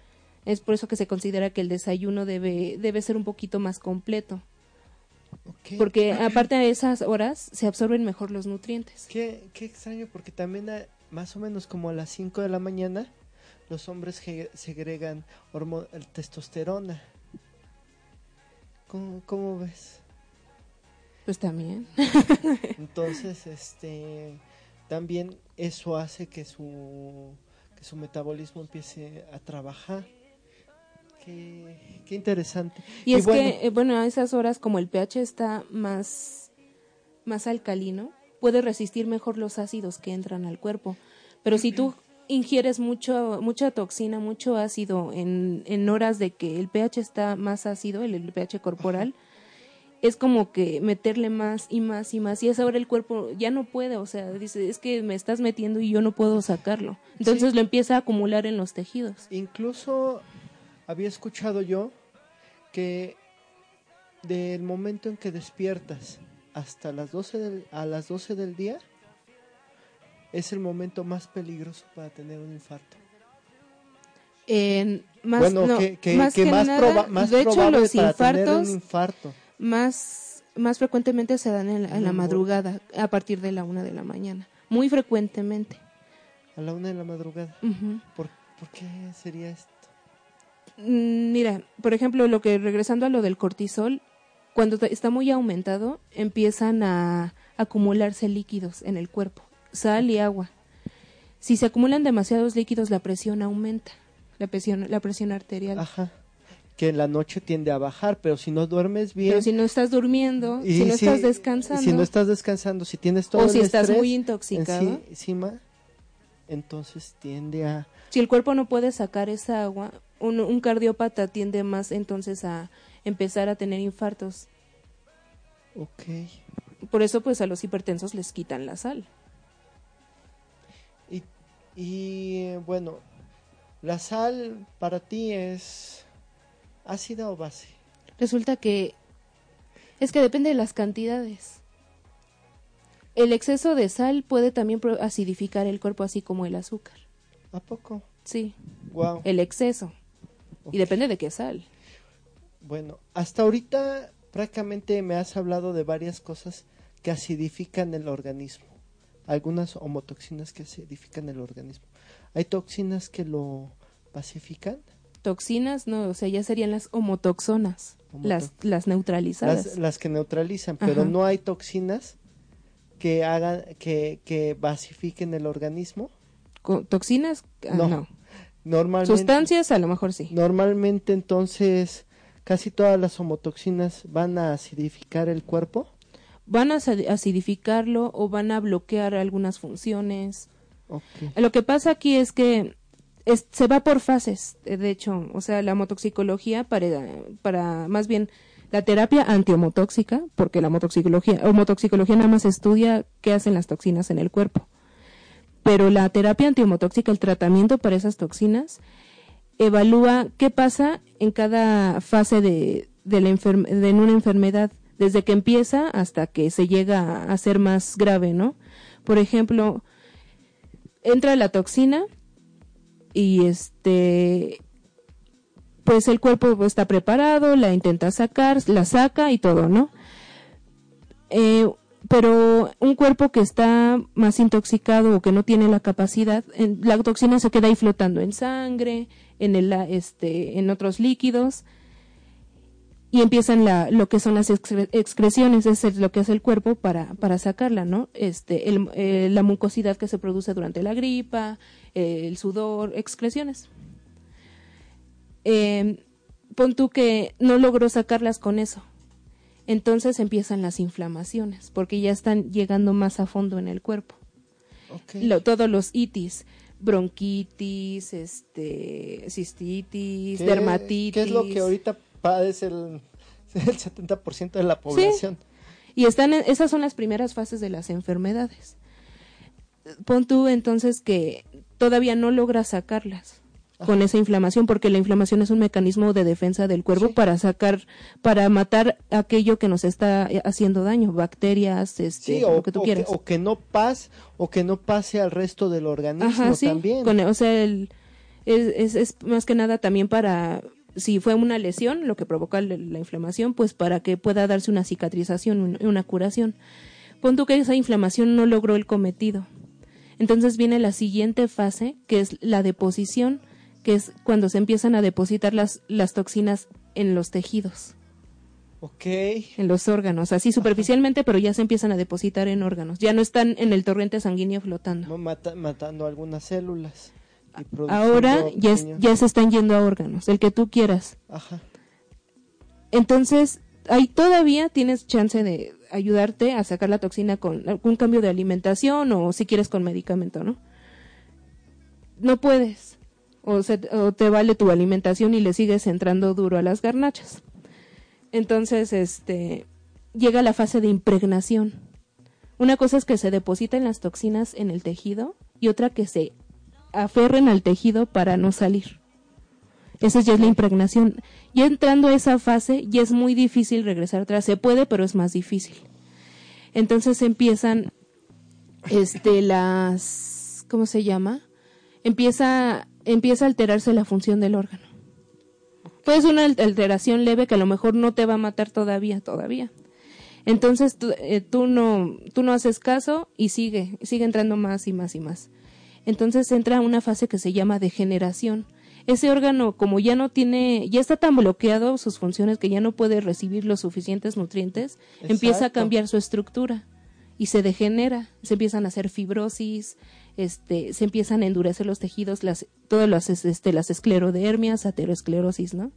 es por eso que se considera que el desayuno debe, debe ser un poquito más completo, porque aparte de esas horas se absorben mejor los nutrientes. Qué, qué extraño, porque también a- más o menos como a las 5 de la mañana, los hombres segregan testosterona. ¿Cómo, cómo ves? Pues también. Entonces, este, también eso hace que su, que su metabolismo empiece a trabajar. Qué, qué interesante. Y es bueno, que, eh, bueno, a esas horas como el pH está más, más alcalino, puede resistir mejor los ácidos que entran al cuerpo. Pero si tú ingieres mucho, mucha toxina, mucho ácido en, en horas de que el pH está más ácido, el, el pH corporal, es como que meterle más y más y más. Y a esa hora el cuerpo ya no puede, o sea, dice, es que me estás metiendo y yo no puedo sacarlo. Entonces Sí. lo empieza a acumular en los tejidos. Incluso había escuchado yo que del momento en que despiertas hasta las 12 del, a las 12 del día es el momento más peligroso para tener un infarto. Más, bueno, no, que, que- más que que más, nada, proba- más de hecho probable los para tener infartos un infarto. más, más frecuentemente se dan en la, en la madrugada, a partir de la una de la mañana, muy frecuentemente. A la una de la madrugada. ¿Por, por qué sería esto? Mm, Mira, por ejemplo, lo que regresando a lo del cortisol, cuando está muy aumentado, empiezan a acumularse líquidos en el cuerpo, sal y agua. Si se acumulan demasiados líquidos, la presión aumenta, la presión, la presión arterial. Ajá. Que en la noche tiende a bajar, pero si no duermes bien. Pero si no estás durmiendo, si no estás descansando, Si no estás descansando, si tienes todo o si estás estrés muy intoxicado, enci- encima, entonces tiende a. si el cuerpo no puede sacar esa agua, un, un cardiópata tiende más entonces a empezar a tener infartos. Ok. Por eso pues a los hipertensos les quitan la sal. Y, bueno, la sal para ti es ¿Ácida o base? Resulta que es que depende de las cantidades. El exceso de sal puede también acidificar el cuerpo así como el azúcar. ¿A poco? Sí, Wow. el exceso. Y depende de qué sal. Bueno, hasta ahorita prácticamente me has hablado de varias cosas que acidifican el organismo. Algunas homotoxinas que acidifican el organismo. ¿Hay toxinas que lo pacifican? Toxinas, no, o sea, ya serían las homotoxonas, Homoto- las, las neutralizadas. Las, las que neutralizan, pero no hay toxinas que hagan que, que basifiquen el organismo. ¿Toxinas? Ah, No. no. Normalmente, Sustancias, a lo mejor sí. normalmente entonces casi todas las homotoxinas van a acidificar el cuerpo. Van a aci- acidificarlo o van a bloquear algunas funciones. Lo que pasa aquí es que es- se va por fases, eh, de hecho, o sea, la homotoxicología para, para más bien la terapia antihomotóxica, porque la homotoxicología, homotoxicología nada más estudia qué hacen las toxinas en el cuerpo. Pero la terapia antihomotóxica, el tratamiento para esas toxinas, evalúa qué pasa en cada fase de, de, la de una enfermedad, desde que empieza hasta que se llega a ser más grave, ¿no? Por ejemplo, entra la toxina y este pues el cuerpo está preparado, la intenta sacar, la saca y todo, ¿no? Eh, pero un cuerpo que está más intoxicado o que no tiene la capacidad, la toxina se queda ahí flotando en sangre, en el, este, en otros líquidos y empiezan la, lo que son las excre- excreciones, es el- lo que hace el cuerpo para, para sacarla, ¿no? Este, el- eh, la mucosidad que se produce durante la gripa, eh, el sudor, excreciones. Eh, pon tú que no logró sacarlas con eso. Entonces empiezan las inflamaciones, porque ya están llegando más a fondo en el cuerpo. Lo- todos los itis, bronquitis, este, cistitis, ¿Qué- dermatitis. ¿Qué es lo que ahorita padece el, el 70% de la población? Y están en- esas son las primeras fases de las enfermedades. Pon tú entonces que todavía no logras sacarlas con esa inflamación, porque la inflamación es un mecanismo de defensa del cuerpo Sí. para sacar, para matar aquello que nos está eh, haciendo daño, bacterias, este, Sí, o, lo que tú o quieras. o que no pase, o que no pase al resto del organismo Ajá, sí. también. con- o sea, el- es, es, es más que nada también para, si fue una lesión lo que provoca la inflamación, pues para que pueda darse una cicatrización, un- una curación. Pon tú que esa inflamación no logró el cometido. Entonces viene la siguiente fase, que es la deposición, que es cuando se empiezan a depositar las, las toxinas en los tejidos, Ok. en los órganos, así superficialmente, pero ya se empiezan a depositar en órganos. Ya no están en el torrente sanguíneo flotando. No, mata- matando algunas células. Ahora ya, es- ya se están yendo a órganos, el que tú quieras. Ajá. Entonces, ahí todavía tienes chance de ayudarte a sacar la toxina con algún cambio de alimentación o si quieres con medicamento, ¿no? No puedes. O, se- o te vale tu alimentación y le sigues entrando duro a las garnachas. Entonces, este, llega la fase de impregnación. Una cosa es que se depositen las toxinas en el tejido y otra que se aferren al tejido para no salir. Esa ya es la impregnación. Ya entrando a esa fase, ya es muy difícil regresar atrás. Se puede, pero es más difícil. Entonces empiezan, este, las, ¿cómo se llama? Empieza, empieza a alterarse la función del órgano. Puede ser una al- alteración leve que a lo mejor no te va a matar todavía, todavía. Entonces tú, eh, tú no, tú no haces caso y sigue, sigue entrando más y más y más. Entonces entra una fase que se llama degeneración. Ese órgano, como ya no tiene, ya está tan bloqueado sus funciones que ya no puede recibir los suficientes nutrientes, empieza a cambiar su estructura y se degenera, se empiezan a hacer fibrosis, este, se empiezan a endurecer los tejidos, las, todas las, este, las esclerodermias, aterosclerosis, ¿no?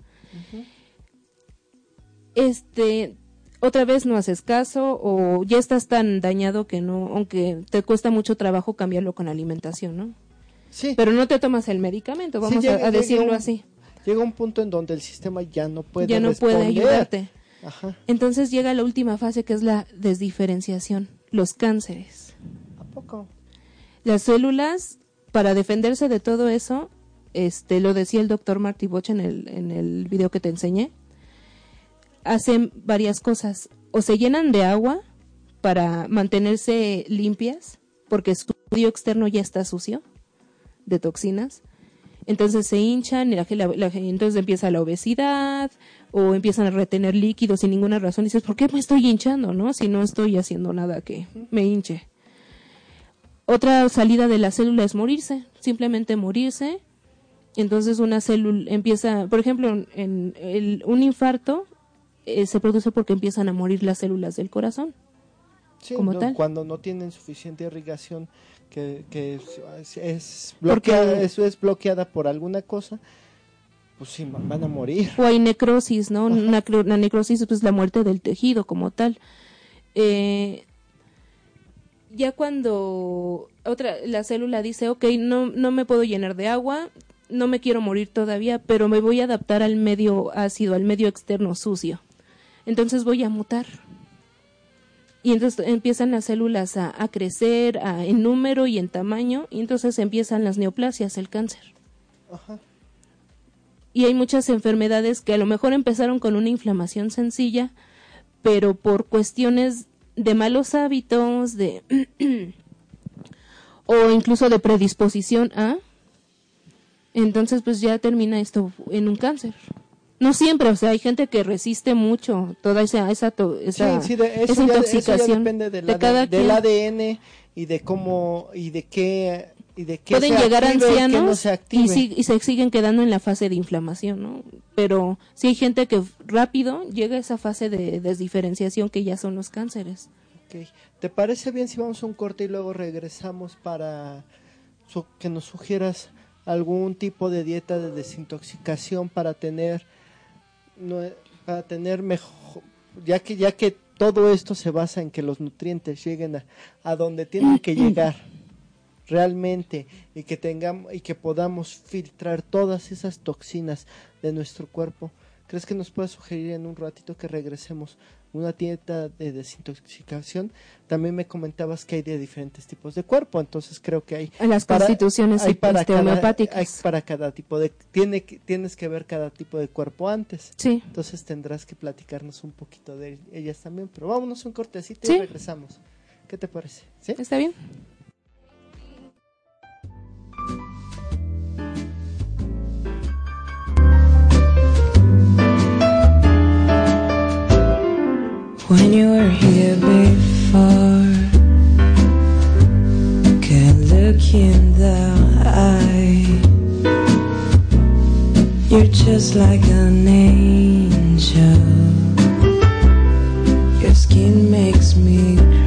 Este, otra vez no haces caso o ya estás tan dañado que no, aunque te cuesta mucho trabajo cambiarlo con alimentación, ¿no? Sí. Pero no te tomas el medicamento, Sí, vamos llega- a, llega decirlo un- así. Llega un punto en donde el sistema ya no puede ya no puede ayudarte. Ajá. Entonces llega la última fase que es la desdiferenciación, los cánceres. ¿A poco? Las células, para defenderse de todo eso, este, lo decía el doctor Marty Boch en el, en el video que te enseñé, hacen varias cosas. O se llenan de agua para mantenerse limpias, porque su medio externo ya está sucio de toxinas. Entonces se hinchan, y la, la, entonces empieza la obesidad o empiezan a retener líquidos sin ninguna razón. Y dices, ¿por qué me estoy hinchando? no Si no estoy haciendo nada que me hinche. Otra salida de la célula es morirse, simplemente morirse. Entonces una célula empieza, por ejemplo, en un infarto eh, se produce porque empiezan a morir las células del corazón. Sí, como tal. cuando no tienen suficiente irrigación que, que es, bloqueada, eso es bloqueada por alguna cosa, pues sí, van a morir. O hay necrosis, ¿no? Una, la necrosis es pues, la muerte del tejido como tal. Eh, ya cuando otra la célula dice, ok, no, no me puedo llenar de agua, no me quiero morir todavía, pero me voy a adaptar al medio ácido, al medio externo sucio. Entonces voy a mutar. Y entonces empiezan las células a, crecer en número y en tamaño, y entonces empiezan las neoplasias, el cáncer. Y hay muchas enfermedades que a lo mejor empezaron con una inflamación sencilla, pero por cuestiones de malos hábitos, de o incluso de predisposición a, entonces pues ya termina esto en un cáncer. No siempre, o sea, hay gente que resiste mucho toda esa esa, esa, intoxicación depende de cada del ADN y de cómo y de qué y de qué pueden llegar ancianos y, y, se siguen quedando en la fase de inflamación, ¿no? Pero sí hay gente que rápido llega a esa fase de desdiferenciación que ya son los cánceres. ¿Te parece bien si vamos a un corte y luego regresamos para que nos sugieras algún tipo de dieta de desintoxicación para tener para tener mejor ya que ya que todo esto se basa en que los nutrientes lleguen a, a donde tienen que llegar realmente y que tengamos y que podamos filtrar todas esas toxinas de nuestro cuerpo. ¿Crees que nos puedes sugerir en un ratito que regresemos una dieta de desintoxicación. También me comentabas que hay de diferentes tipos de cuerpo, entonces creo que hay en las constituciones hay para este, homeopáticas. para cada tipo de tiene tienes que ver cada tipo de cuerpo antes. Sí. Entonces tendrás que platicarnos un poquito de ellas también, pero vámonos un cortecito y regresamos. ¿Qué te parece? ¿Sí? Está bien. When you were here before. Can't look in the eye. You're just like an angel. Your skin makes me cry.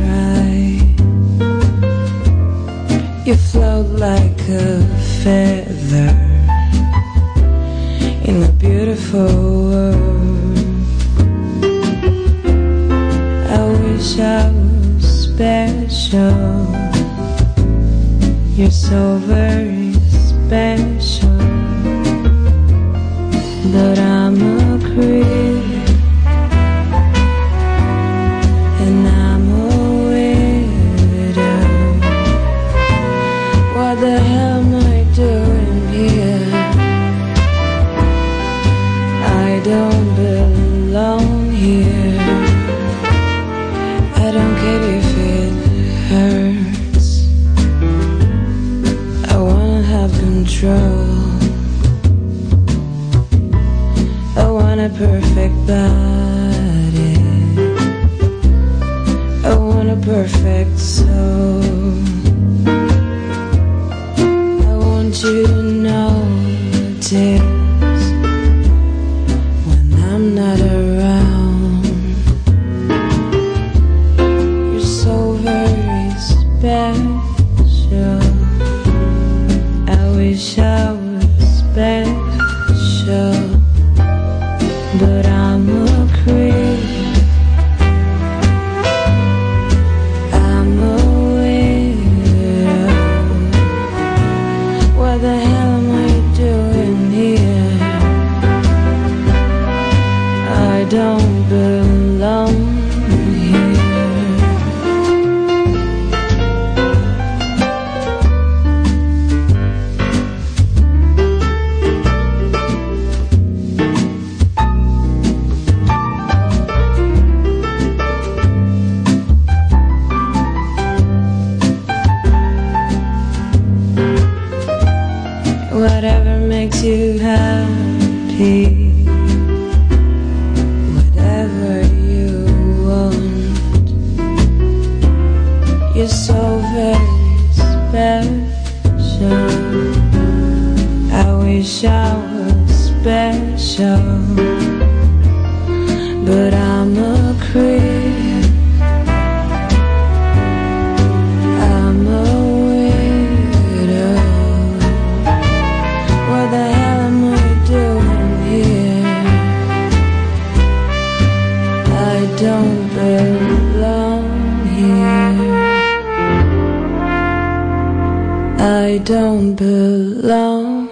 Don't belong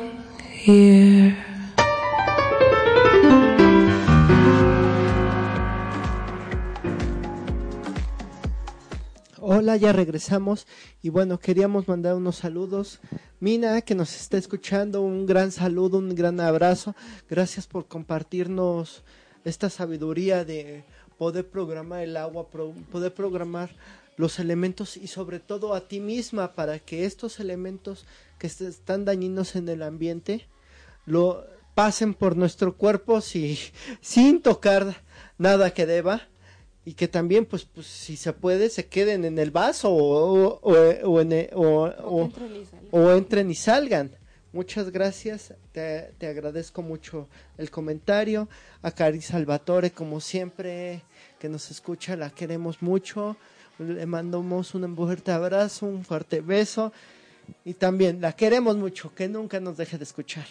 here. Hola, ya regresamos y bueno, queríamos mandar unos saludos. Mina, que nos está escuchando, un gran saludo, un gran abrazo. Gracias por compartirnos esta sabiduría de poder programar el agua, poder programar los elementos y sobre todo a ti misma para que estos elementos que están dañinos en el ambiente lo pasen por nuestro cuerpo si- sin tocar nada que deba y que también pues, pues si se puede se queden en el vaso o, o, o en o- entren y salgan. Muchas gracias, te, te agradezco mucho el comentario. A Cari Salvatore, como siempre, que nos escucha, la queremos mucho. Le mandamos un fuerte abrazo, un fuerte beso. Y también la queremos mucho, que nunca nos deje de escuchar.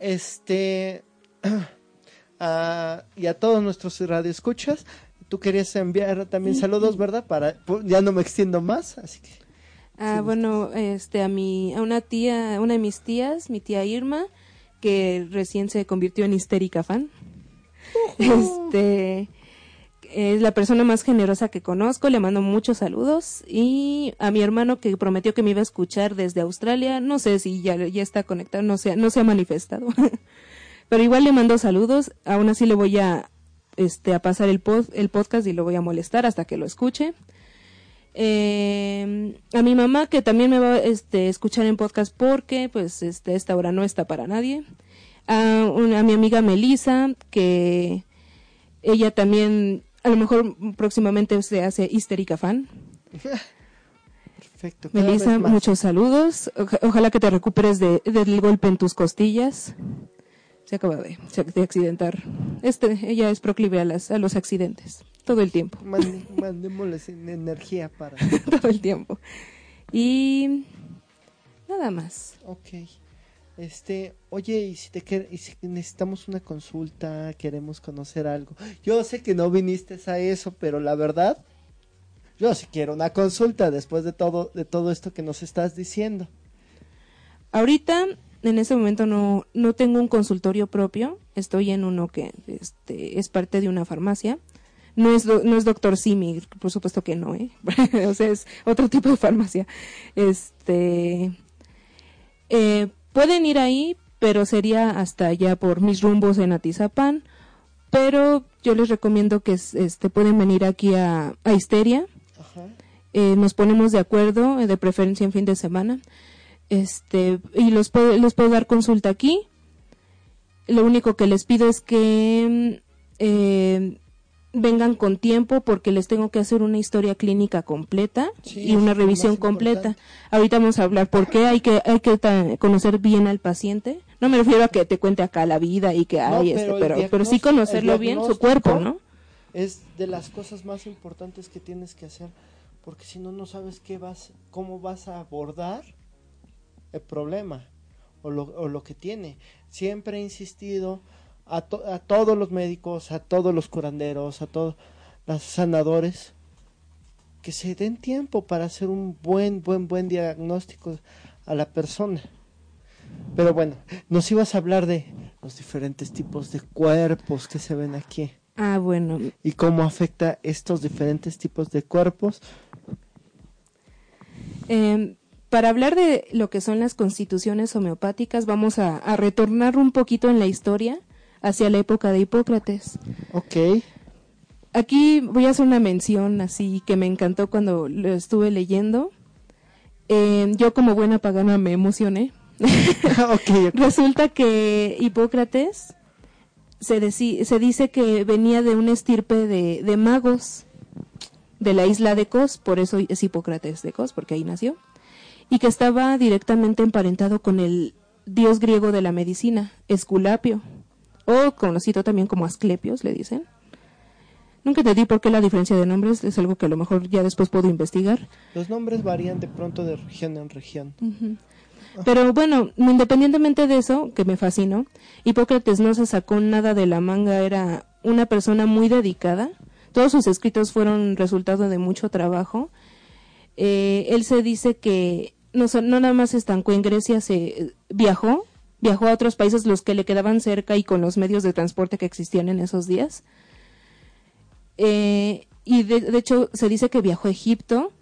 Este. y a todos nuestros radioescuchas, tú querías enviar también saludos, ¿verdad? Para, pues, ya no me extiendo más, así que. Ah, bueno, este, a mi, a una tía, una de mis tías, mi tía Irma, que recién se convirtió en histérica fan. Este, es la persona más generosa que conozco, le mando muchos saludos y a mi hermano que prometió que me iba a escuchar desde Australia, no sé si ya, ya está conectado, no se, no se ha manifestado, pero igual le mando saludos, aún así le voy a, este, a pasar el, pod- el podcast y lo voy a molestar hasta que lo escuche. Eh, a mi mamá que también me va este, a escuchar en podcast porque pues este, esta hora no está para nadie. A, una- a mi amiga Melissa que ella también a lo mejor próximamente se hace histérica fan. Perfecto. Melissa, muchos saludos. Oja- ojalá que te recuperes de, del golpe en tus costillas. Se acaba de, de accidentar. Este, ella es proclive a, las, a los accidentes. Todo el tiempo. Mande- mandémosles en- energía para. todo el tiempo. Y nada más. Ok. Este, oye, y si te y si necesitamos una consulta, queremos conocer algo. Yo sé que no viniste a eso, pero la verdad, yo sí quiero una consulta después de todo, de todo esto que nos estás diciendo. Ahorita, en este momento no, no tengo un consultorio propio. Estoy en uno que este, es parte de una farmacia. No es, no es doctor Simi, por supuesto que no, ¿eh? o sea, es otro tipo de farmacia. Este, eh, pueden ir ahí, pero sería hasta allá por mis rumbos en Atizapán. Pero yo les recomiendo que es- este, pueden venir aquí a, a Histeria. Ajá. Eh, nos ponemos de acuerdo, eh, de preferencia en fin de semana. Este, y los puedo, les puedo dar consulta aquí. Lo único que les pido es que mm, eh, vengan con tiempo porque les tengo que hacer una historia clínica completa Sí, y una revisión completa. importante. Ahorita vamos a hablar por qué hay que hay que conocer bien al paciente. No me refiero a que te cuente acá la vida y que No, hay pero este, pero pero sí conocerlo bien su cuerpo, ¿no? Es de las cosas más importantes que tienes que hacer, porque si no, no sabes qué vas, cómo vas a abordar el problema o lo, o lo que tiene. Siempre he insistido a, to- a todos los médicos, a todos los curanderos, a todos los sanadores, que se den tiempo para hacer un buen, buen, buen diagnóstico a la persona. Pero bueno, nos ibas a hablar de los diferentes tipos de cuerpos que se ven aquí Ah, bueno, y cómo afecta estos diferentes tipos de cuerpos. Eh, para hablar de lo que son las constituciones homeopáticas, vamos a, a retornar un poquito en la historia hacia la época de Hipócrates. Ok, Aquí voy a hacer una mención así que me encantó cuando lo estuve leyendo. Eh, yo como buena pagana me emocioné ok, ok. Resulta que Hipócrates se, se dice que venía de una estirpe de, de magos de la isla de Cos, por eso es Hipócrates de Cos, porque ahí nació, y que estaba directamente emparentado con el dios griego de la medicina, Esculapio, o conocido también como Asclepios, le dicen. Nunca entendí por qué la diferencia de nombres, es algo que a lo mejor ya después puedo investigar. Los nombres varían de pronto de región en región. Pero bueno, independientemente de eso, que me fascinó, Hipócrates no se sacó nada de la manga, era una persona muy dedicada. Todos sus escritos fueron resultado de mucho trabajo. Eh, él se dice que no, no nada más se estancó en Grecia, se viajó, viajó a otros países los que le quedaban cerca y con los medios de transporte que existían en esos días. Eh, y de, de hecho se dice que viajó a Egipto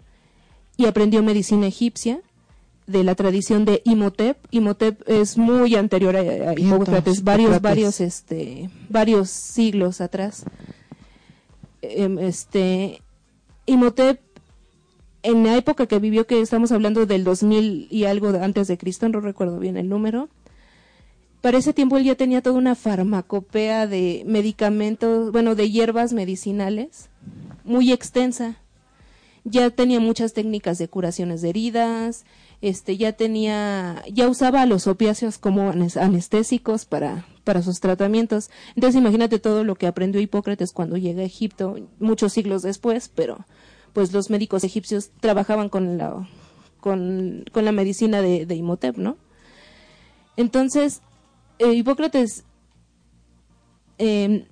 y aprendió medicina egipcia de la tradición de Imhotep. Imhotep es muy anterior a, a Hipócrates, varios, varios, este, varios siglos atrás. Em, este, Imhotep, en la época que vivió, que estamos hablando del 2000 y algo antes de Cristo, no recuerdo bien el número, para ese tiempo él ya tenía toda una farmacopea de medicamentos, bueno, de hierbas medicinales, muy extensa. Ya tenía muchas técnicas de curaciones de heridas, este, ya tenía, ya usaba los opiáceos como anes- anestésicos para, para sus tratamientos. Entonces imagínate todo lo que aprendió Hipócrates cuando llega a Egipto, muchos siglos después, pero pues los médicos egipcios trabajaban con la, con, con la medicina de, de Imhotep, ¿no? Entonces, eh, Hipócrates, eh,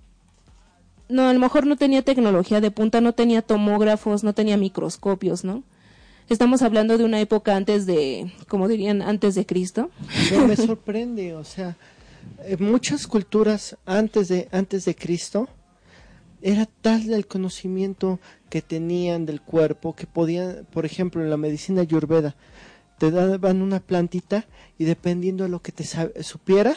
no, a lo mejor no tenía tecnología de punta, no tenía tomógrafos, no tenía microscopios, ¿no? Estamos hablando de una época antes de, como dirían, antes de Cristo. Me sorprende, o sea, en muchas culturas antes de antes de Cristo era tal el conocimiento que tenían del cuerpo que podían, por ejemplo, en la medicina ayurveda, te daban una plantita y dependiendo de lo que te supiera,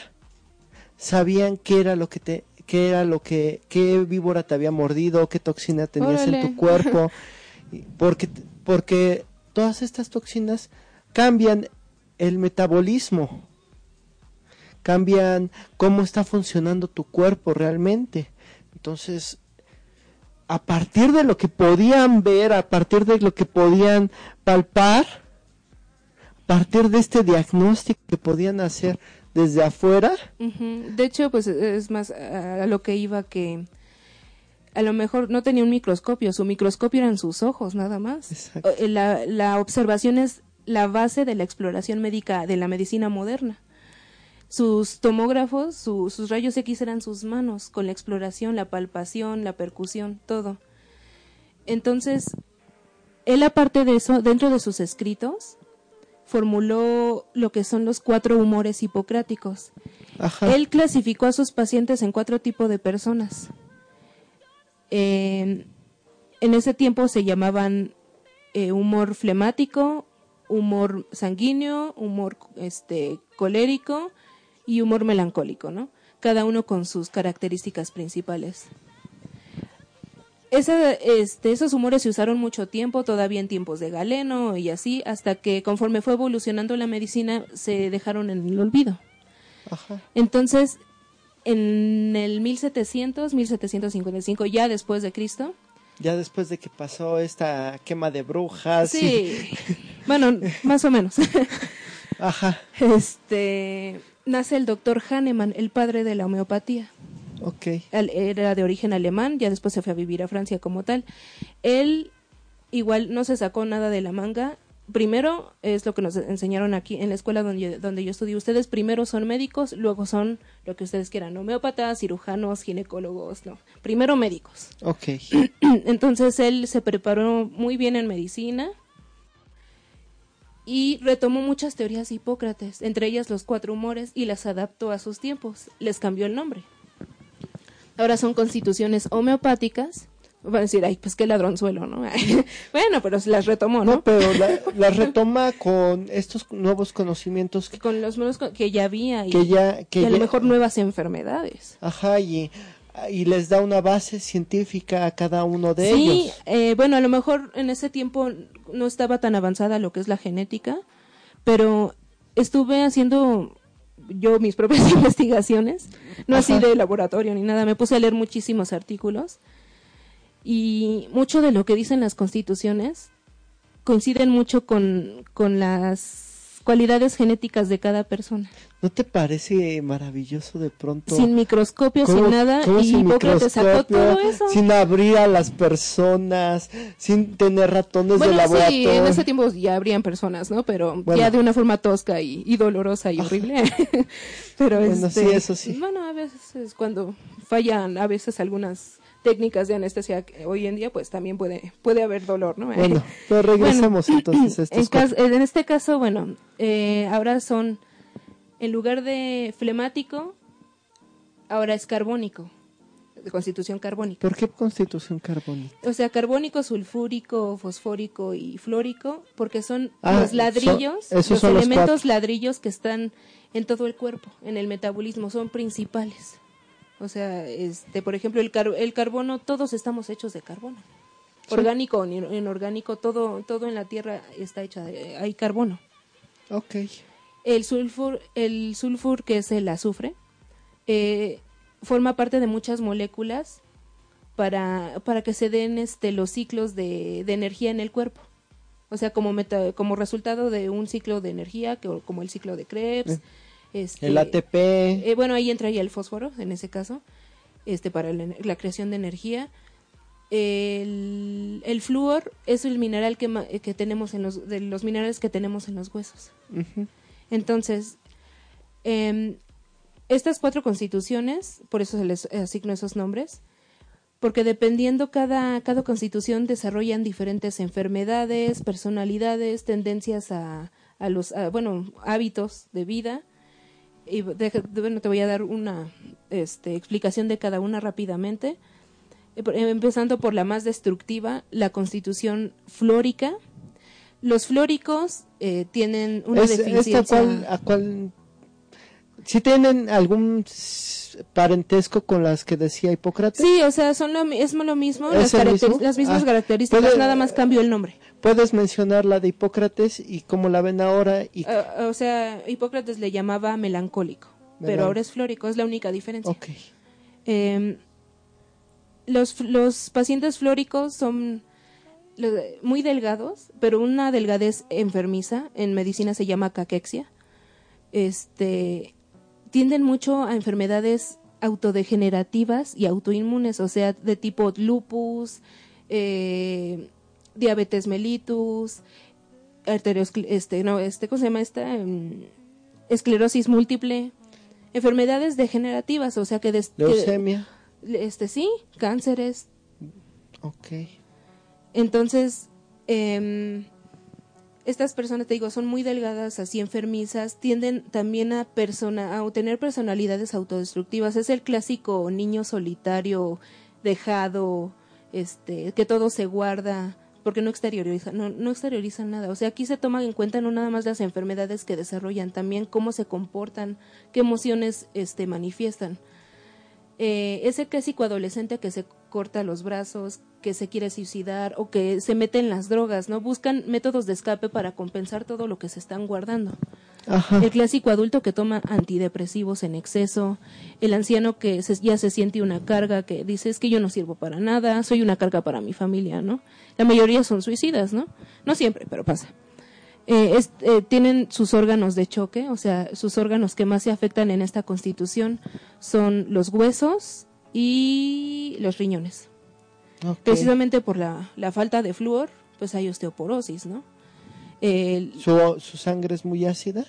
sabían qué era lo que te qué era lo que qué víbora te había mordido, qué toxina tenías en tu cuerpo, porque porque todas estas toxinas cambian el metabolismo, cambian cómo está funcionando tu cuerpo realmente. Entonces, a partir de lo que podían ver, a partir de lo que podían palpar, a partir de este diagnóstico que podían hacer desde afuera. De hecho, pues es más a, lo que iba que a lo mejor no tenía un microscopio, su microscopio eran sus ojos nada más. Exacto. Eh, La, la observación es la base de la exploración médica de la medicina moderna. Sus tomógrafos, su- sus rayos X eran sus manos, con la exploración, la palpación, la percusión, todo. Entonces, él aparte de eso, dentro de sus escritos, formuló lo que son los cuatro humores hipocráticos. ajá, Él clasificó a sus pacientes en cuatro tipos de personas. Eh, en ese tiempo se llamaban eh, humor flemático, humor sanguíneo, humor este, colérico y humor melancólico, ¿no? Cada uno con sus características principales. Esa, este, esos humores se usaron mucho tiempo, todavía en tiempos de Galeno y así, hasta que conforme fue evolucionando la medicina se dejaron en el olvido. ajá. Entonces, en el 1700, 1755, ya después de Cristo, Ya después de que pasó esta quema de brujas, y- sí, bueno, más o menos, ajá, este, nace el doctor Hahnemann, el padre de la homeopatía. Ok, Él era de origen alemán, ya después se fue a vivir a Francia como tal. Él igual no se sacó nada de la manga. Primero es lo que nos enseñaron aquí en la escuela donde, donde yo estudié. Ustedes primero son médicos, luego son lo que ustedes quieran, homeópatas, cirujanos, ginecólogos, no. Primero médicos. ok, Entonces él se preparó muy bien en medicina y retomó muchas teorías de Hipócrates, entre ellas los cuatro humores, y las adaptó a sus tiempos. Les cambió el nombre. Ahora son constituciones homeopáticas. Van a decir, ay, pues qué ladronzuelo, ¿no? bueno, pero las retomó, ¿no? no, pero la, la retoma con estos nuevos conocimientos que, Con los monos que ya había y, que ya, que y a lo mejor nuevas enfermedades. Ajá, y, y les da una base científica a cada uno de sí, ellos. eh, bueno, a lo mejor en ese tiempo no estaba tan avanzada lo que es la genética, pero estuve haciendo yo mis propias investigaciones, no así de laboratorio ni nada, me puse a leer muchísimos artículos y mucho de lo que dicen las constituciones coinciden mucho con, con las cualidades genéticas de cada persona. ¿No te parece maravilloso de pronto? Sin microscopio, ¿Cómo- sin nada, y sin Hipócrates sacó todo eso. Sin abrir a las personas, sin tener ratones Bueno, de laboratorio. sí, en ese tiempo ya habrían personas, ¿no? Pero Bueno. ya de una forma tosca y, y dolorosa y horrible. Pero Bueno, este, sí, eso sí. Bueno, a veces es cuando fallan, a veces algunas técnicas de anestesia que hoy en día, pues también puede puede haber dolor, ¿no? Bueno, pero regresemos entonces a en, estos cas- en este caso, bueno, eh, ahora son, en lugar de flemático, ahora es carbónico, de constitución carbónica. ¿Por qué constitución carbónica? O sea, carbónico, sulfúrico, fosfórico y flórico, porque son Ah, los ladrillos, son- esos los elementos ladrillos que están en todo el cuerpo, en el metabolismo, son principales. O sea, este, por ejemplo, el, car- el carbono, todos estamos hechos de carbono. Orgánico o in- inorgánico, todo, todo en la Tierra está hecho de, hay carbono. Ok. El sulfur, el sulfur que es el azufre, eh, forma parte de muchas moléculas para, para que se den este, los ciclos de, de energía en el cuerpo. O sea, como, meta- como resultado de un ciclo de energía, que, como el ciclo de Krebs. este, El ATP. eh, bueno, ahí entraría el fósforo, en ese caso, este, para la, la creación de energía. El, el flúor es el mineral que, que tenemos en los, de los minerales que tenemos en los huesos. Entonces, em, estas cuatro constituciones, por eso se les asigno esos nombres, porque dependiendo cada, cada constitución desarrollan diferentes enfermedades, personalidades, tendencias a, los, bueno, hábitos de vida. Y deja- bueno, te voy a dar una este, explicación de cada una rápidamente. Eh, Empezando por la más destructiva, la constitución flórica. Los flóricos eh, tienen una Es- deficiencia. ¿Esta cuál, a cuál? ¿Sí tienen algún parentesco con las que decía Hipócrates? Sí, o sea, son lo, es lo mismo, ¿Es las, mismo? las mismas Ah, características, puede- nada más cambió el nombre. ¿Puedes mencionar la de Hipócrates y cómo la ven ahora? Y... Ah, o sea, Hipócrates le llamaba melancólico, Melan- pero ahora es flórico, es la única diferencia. ok. Eh, los, los pacientes flóricos son muy delgados, pero una delgadez enfermiza, en medicina se llama caquexia. Este, tienden mucho a enfermedades autodegenerativas y autoinmunes, o sea, de tipo lupus, eh, diabetes mellitus, arterioscle- este, no, este, ¿cómo se llama esta? Em, esclerosis múltiple, enfermedades degenerativas, o sea que, des- que- Leucemia. este sí, cánceres. Ok. Entonces, em, estas personas, te digo, son muy delgadas, así enfermizas, tienden también a, persona, a tener personalidades autodestructivas. Es el clásico niño solitario, dejado, este, que todo se guarda, porque no exterioriza, no, no exteriorizan nada. O sea, aquí se toman en cuenta no nada más las enfermedades que desarrollan, también cómo se comportan, qué emociones este, manifiestan. Eh, ese clásico adolescente que se corta los brazos, que se quiere suicidar o que se mete en las drogas, ¿no? Buscan métodos de escape para compensar todo lo que se están guardando. Ajá. El clásico adulto que toma antidepresivos en exceso, el anciano que se- ya se siente una carga, que dice es que yo no sirvo para nada, soy una carga para mi familia, ¿no? La mayoría son suicidas, ¿no? No siempre, pero pasa. Eh, es- eh, tienen sus órganos de choque, o sea, sus órganos que más se afectan en esta constitución son los huesos y los riñones. Precisamente por la, la falta de flúor, pues hay osteoporosis, ¿no? El, ¿Su, su sangre es muy ácida?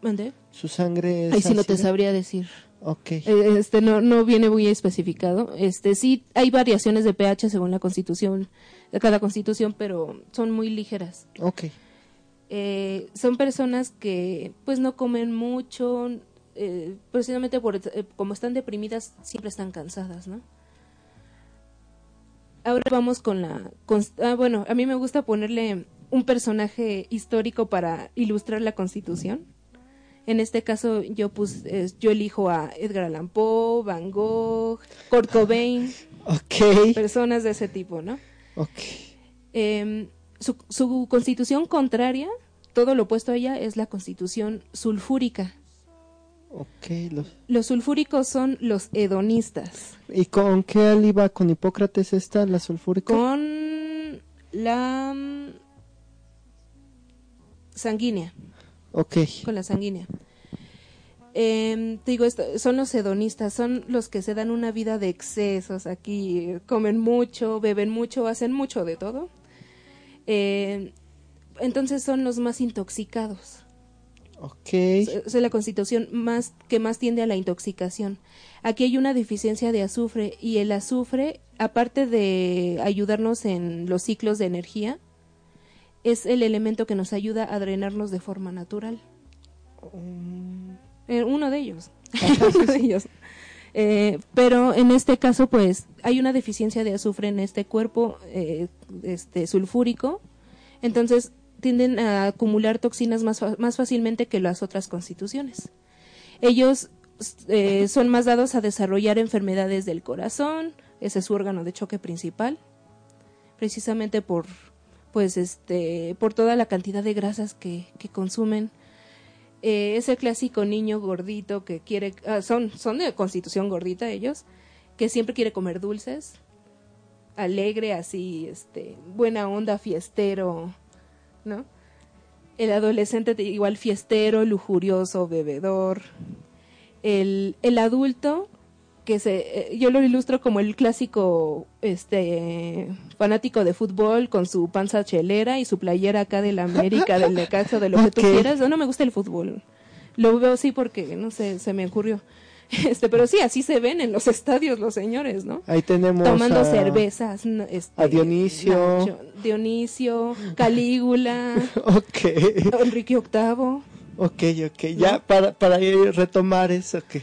¿mande? ¿Su sangre es Ahí sí no te sabría decir. Ok. Eh, Este no, no viene muy especificado. Este sí hay variaciones de pH según la constitución, de cada constitución, pero son muy ligeras. Ok. Eh, son personas que pues no comen mucho, eh, precisamente por eh, como están deprimidas siempre están cansadas, ¿no? Ahora vamos con la cons- ah, bueno, a mí me gusta ponerle un personaje histórico para ilustrar la Constitución. En este caso yo pus, eh, yo elijo a Edgar Allan Poe, Van Gogh, Kurt Cobain, Ok. personas de ese tipo, ¿no? Ok. Eh, su, su constitución contraria, todo lo opuesto a ella es la constitución sulfúrica. Ok, los- Los sulfúricos son los hedonistas, ¿y con qué iba con Hipócrates esta, la sulfúrica? con la mm, sanguínea. Ok, con la sanguínea. Em, te digo, esto, son los hedonistas, son los que se dan una vida de excesos aquí, eh, comen mucho, beben mucho, hacen mucho de todo. Em, entonces son los más intoxicados. Ok, Es la constitución más que más tiende a la intoxicación. Aquí hay una deficiencia de azufre y el azufre, aparte de ayudarnos en los ciclos de energía, es el elemento que nos ayuda a drenarnos de forma natural. Eh, uno de ellos. uno de ellos. Eh, pero en este caso, pues, hay una deficiencia de azufre en este cuerpo eh, este, sulfúrico. Entonces, tienden a acumular toxinas más, más fácilmente que las otras constituciones. Ellos eh, son más dados a desarrollar enfermedades del corazón, ese es su órgano de choque principal, precisamente por, pues, este, por toda la cantidad de grasas que, que consumen. Eh, ese clásico niño gordito que quiere, ah, son, son de constitución gordita ellos, que siempre quiere comer dulces, alegre, así, este, buena onda, fiestero, ¿no? El adolescente te- igual fiestero, lujurioso, bebedor. El, el adulto que se, eh, yo lo ilustro como el clásico este fanático de fútbol con su panza chelera y su playera acá del América, del Necaxa, de lo que tú quieras. No, no me gusta el fútbol. Lo veo así porque, no sé, se me ocurrió. Este, pero sí, así se ven en los estadios los señores, ¿no? ahí tenemos Tomando a- cervezas. este, a Dionisio. Nacho- Dionisio, Calígula, Ok, Enrique VIII. ok, ok, ya para, para retomar eso que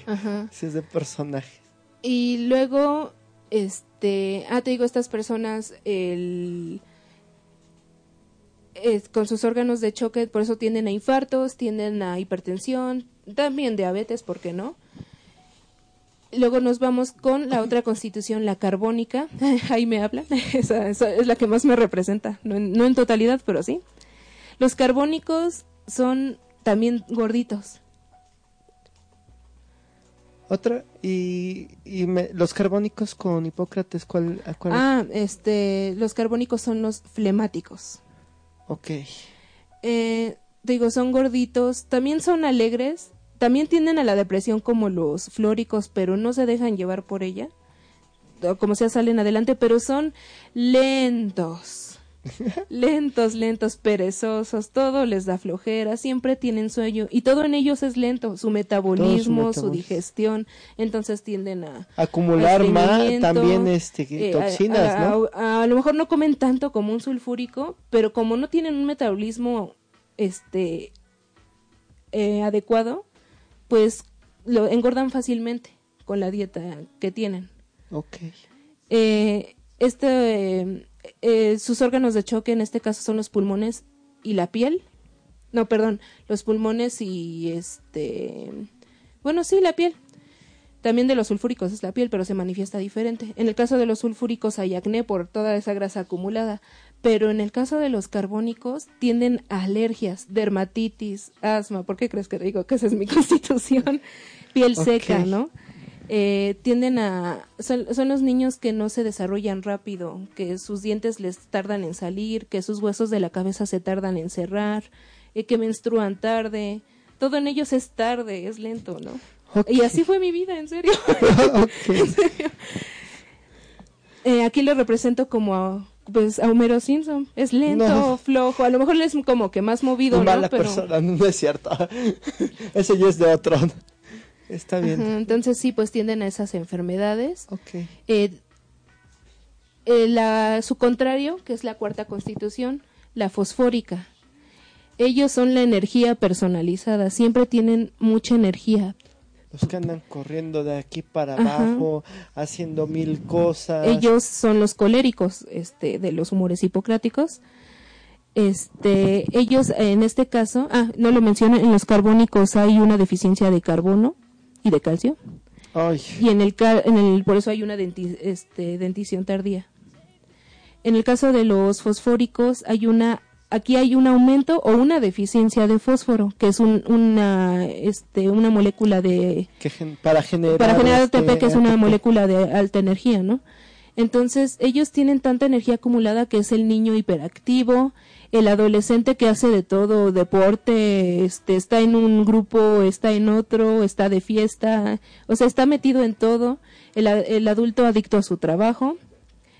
si es de personajes. Y luego, este, ah, te digo, estas personas, el, es- con sus órganos de choque, por eso tienden a infartos, tienden a hipertensión, también diabetes, ¿por qué no? Luego nos vamos con la otra constitución, la carbónica. Ahí me habla. Esa, esa es la que más me representa. No en, no en totalidad, pero sí. Los carbónicos son también gorditos. Otra, y, y me- los carbónicos con Hipócrates, ¿cuál? a cuál? Ah, este, los carbónicos son los flemáticos. Ok, Eh, digo, son gorditos, también son alegres, también tienden a la depresión como los flóricos, pero no se dejan llevar por ella, como sea salen adelante, pero son lentos, lentos, lentos, perezosos, todo les da flojera, siempre tienen sueño y todo en ellos es lento, su metabolismo, su digestión, entonces tienden a acumular más también este eh, toxinas, a, ¿no? a- a lo mejor no comen tanto como un sulfúrico, pero como no tienen un metabolismo este eh, adecuado, pues lo engordan fácilmente con la dieta que tienen. Ok, Eh, este, eh, eh, sus órganos de choque en este caso son los pulmones y la piel. No, perdón, los pulmones y este, bueno, sí, la piel. También de los sulfúricos es la piel, pero se manifiesta diferente. En el caso de los sulfúricos hay acné por toda esa grasa acumulada, pero en el caso de los carbónicos tienden a alergias, dermatitis, asma. ¿Por qué crees que digo que esa es mi constitución? Piel seca. ¿no? Eh, tienden a son, son los niños que no se desarrollan rápido, que sus dientes les tardan en salir, que sus huesos de la cabeza se tardan en cerrar, eh, que menstruan tarde. Todo en ellos es tarde, es lento, ¿no? Y así fue mi vida, en serio. ok, Eh, aquí lo represento como a, pues, a Homero Simpson. Es lento, No. flojo. A lo mejor es como que más movido, Una ¿no? mala Pero, persona, no es cierto. Ese ya es de otro. Está bien. Ajá, entonces sí, pues tienden a esas enfermedades. Ok. Eh, eh, la, su contrario, que es la cuarta constitución, la fosfórica. Ellos son la energía personalizada, siempre tienen mucha energía. Los que andan corriendo de aquí para Ajá. abajo, haciendo mil cosas. Ellos son los coléricos, este, de los humores hipocráticos. Este, ellos en este caso, ah, no lo mencioné, en los carbónicos hay una deficiencia de carbono y de calcio. Ay, y en el, en el por eso hay una denti- este, dentición tardía. En el caso de los fosfóricos hay una aquí hay un aumento o una deficiencia de fósforo, que es un- una, este, una molécula de, Que gen- para generar, para generar este, ATP, que es una ATP. molécula de alta energía, ¿no? Entonces, ellos tienen tanta energía acumulada que es el niño hiperactivo, el adolescente que hace de todo, deporte, este, está en un grupo, está en otro, está de fiesta, o sea, está metido en todo, el, el adulto adicto a su trabajo,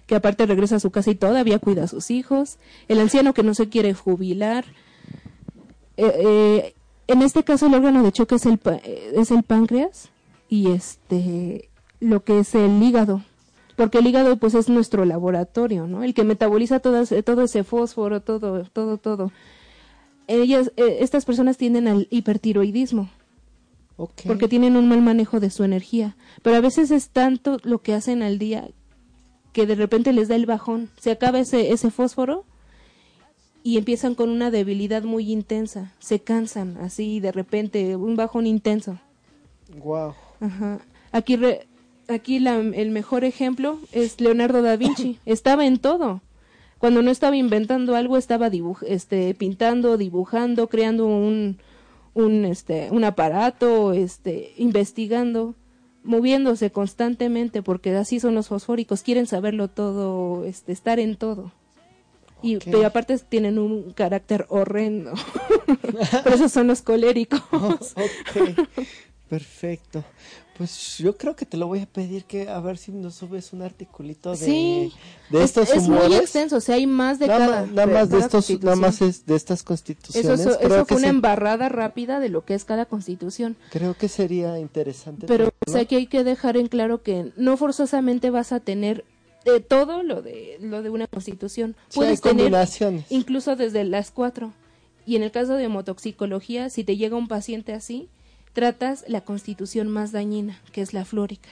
que aparte regresa a su casa y todavía cuida a sus hijos, el anciano que no se quiere jubilar, eh, eh, en este caso el órgano de choque es el, eh, es el páncreas y este lo que es el hígado. Porque el hígado pues es nuestro laboratorio no el que metaboliza todo ese, todo ese fósforo todo todo todo. Ellas eh, estas personas tienden al hipertiroidismo. Porque tienen un mal manejo de su energía. Pero a veces es tanto lo que hacen al día que de repente les da el bajón se acaba ese ese fósforo y empiezan con una debilidad muy intensa, se cansan así de repente, un bajón intenso. Wow. Ajá. Aquí re- aquí la- el mejor ejemplo es Leonardo da Vinci, estaba en todo. Cuando no estaba inventando algo, estaba dibuj este pintando, dibujando, creando un un este un aparato, este investigando, moviéndose constantemente porque así son los fosfóricos, quieren saberlo todo, este estar en todo. Y pero aparte tienen un carácter horrendo. Por eso son los coléricos. ok. Perfecto. Pues yo creo que te lo voy a pedir que a ver si nos subes un articulito de, Sí, de es, estos es muy humores. extenso, o sea, hay más de nada, cada. nada más de estos, nada más es de estas Eso, constituciones. eso, creo, eso que fue una se- embarrada rápida de lo que es cada constitución. creo que sería interesante. Pero o sea, que hay que dejar en claro que no forzosamente vas a tener de todo lo de lo de una constitución. Sí, Puedes tener incluso desde las cuatro. Y en el caso de homotoxicología, si te llega un paciente así, tratas la constitución más dañina, que es la flórica,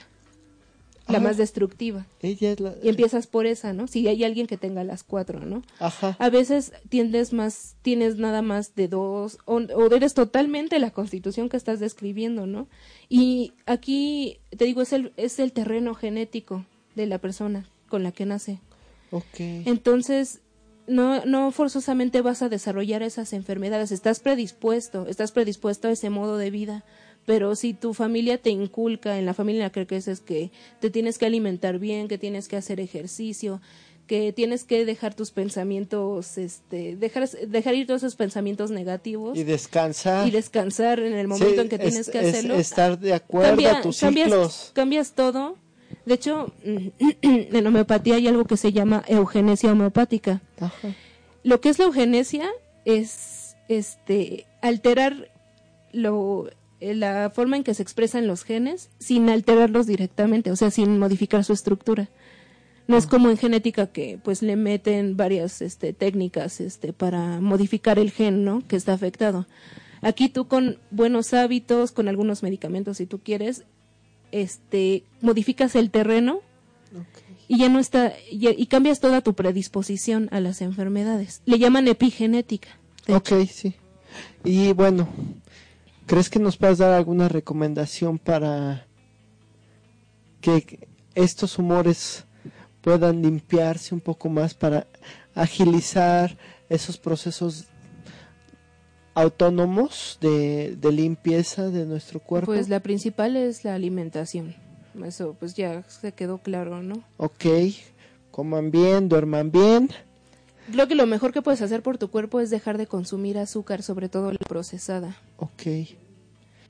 la más destructiva. Ella es la... Y empiezas por esa, ¿no? Si hay alguien que tenga las cuatro, ¿no? Ajá. A veces tiendes más, tienes nada más de dos, o, o eres totalmente la constitución que estás describiendo, ¿no? Y aquí, te digo, es el, es el terreno genético de la persona con la que nace. Ok. Entonces, no, no forzosamente vas a desarrollar esas enfermedades, estás predispuesto, estás predispuesto a ese modo de vida, pero si tu familia te inculca, en la familia en la que creces, que te tienes que alimentar bien, que tienes que hacer ejercicio, que tienes que dejar tus pensamientos, este, dejar, dejar ir todos esos pensamientos negativos Y descansar. y descansar en el momento Sí, en que tienes es- que es- hacerlo. estar de acuerdo Cambia- a tus cambias, ciclos. cambias todo. De hecho, en homeopatía hay algo que se llama eugenesia homeopática. Ajá. Lo que es la eugenesia es este alterar lo eh, la forma en que se expresan los genes sin alterarlos directamente, o sea, sin modificar su estructura. No es como en genética que pues le meten varias este, técnicas este, para modificar el gen, ¿no? Que está afectado. Aquí tú con buenos hábitos, con algunos medicamentos si tú quieres, este, modificas el terreno y ya no está y, y cambias toda tu predisposición a las enfermedades. Le llaman epigenética. Ok, sí. Y bueno, ¿crees que nos puedas dar alguna recomendación para que estos humores puedan limpiarse un poco más para agilizar esos procesos autónomos de, de limpieza de nuestro cuerpo? Pues la principal es la alimentación. Eso pues ya se quedó claro, ¿no? Ok, coman bien, duerman bien. Creo que lo mejor que puedes hacer por tu cuerpo es dejar de consumir azúcar, sobre todo la procesada. Ok.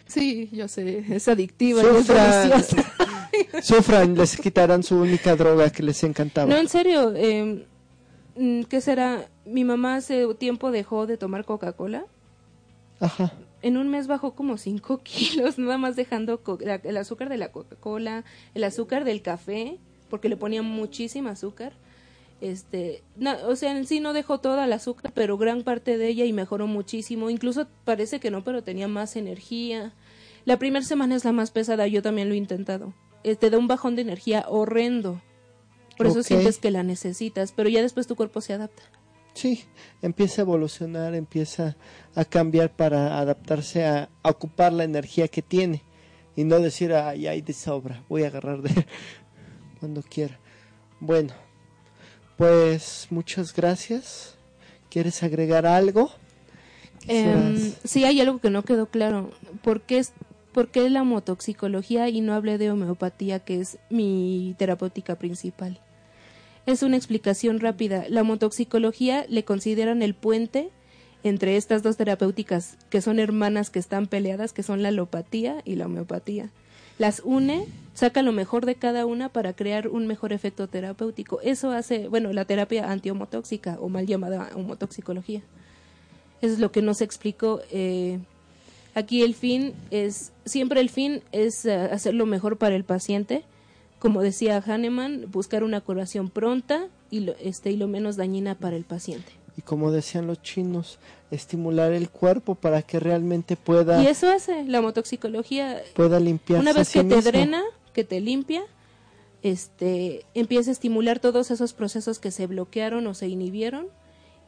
Sí, yo sé, es adictiva y es Sufran, sufran, les quitarán su única droga que les encantaba. No, en serio, eh, mm, ¿qué será? Mi mamá hace tiempo dejó de tomar Coca-Cola. Ajá. En un mes bajó como 5 kilos, nada más dejando la- el azúcar de la Coca-Cola, el azúcar del café, porque le ponía muchísima azúcar. Este, o sea, en sí no dejó toda el azúcar, pero gran parte de ella y mejoró muchísimo. Incluso parece que no, pero tenía más energía. La primera semana es la más pesada, yo también lo he intentado. Eh, te da un bajón de energía horrendo. Por eso sientes que la necesitas, pero ya después tu cuerpo se adapta. Sí, empieza a evolucionar, empieza a cambiar para adaptarse a, a ocupar la energía que tiene y no decir, ay, ay, de sobra, voy a agarrar de cuando quiera. Bueno, pues muchas gracias. ¿Quieres agregar algo? Em, sí, hay algo que no quedó claro. ¿Por qué, es, ¿Por qué la motoxicología y no hablé de homeopatía, que es mi terapéutica principal? Es una explicación rápida. La motoxicología le consideran el puente entre estas dos terapéuticas que son hermanas que están peleadas, que son la alopatía y la homeopatía. Las une, saca lo mejor de cada una para crear un mejor efecto terapéutico. Eso hace, bueno, la terapia antihomotóxica o mal llamada homotoxicología. Eso es lo que nos explicó. eh, aquí el fin es, siempre el fin es eh, hacer lo mejor para el paciente. Como decía Hahnemann, buscar una curación pronta y lo, este, y lo menos dañina para el paciente. Y como decían los chinos, estimular el cuerpo para que realmente pueda, Y eso hace la motoxicología. pueda limpiarse Una vez sí que te mismo. drena, que te limpia, este, empieza a estimular todos esos procesos que se bloquearon o se inhibieron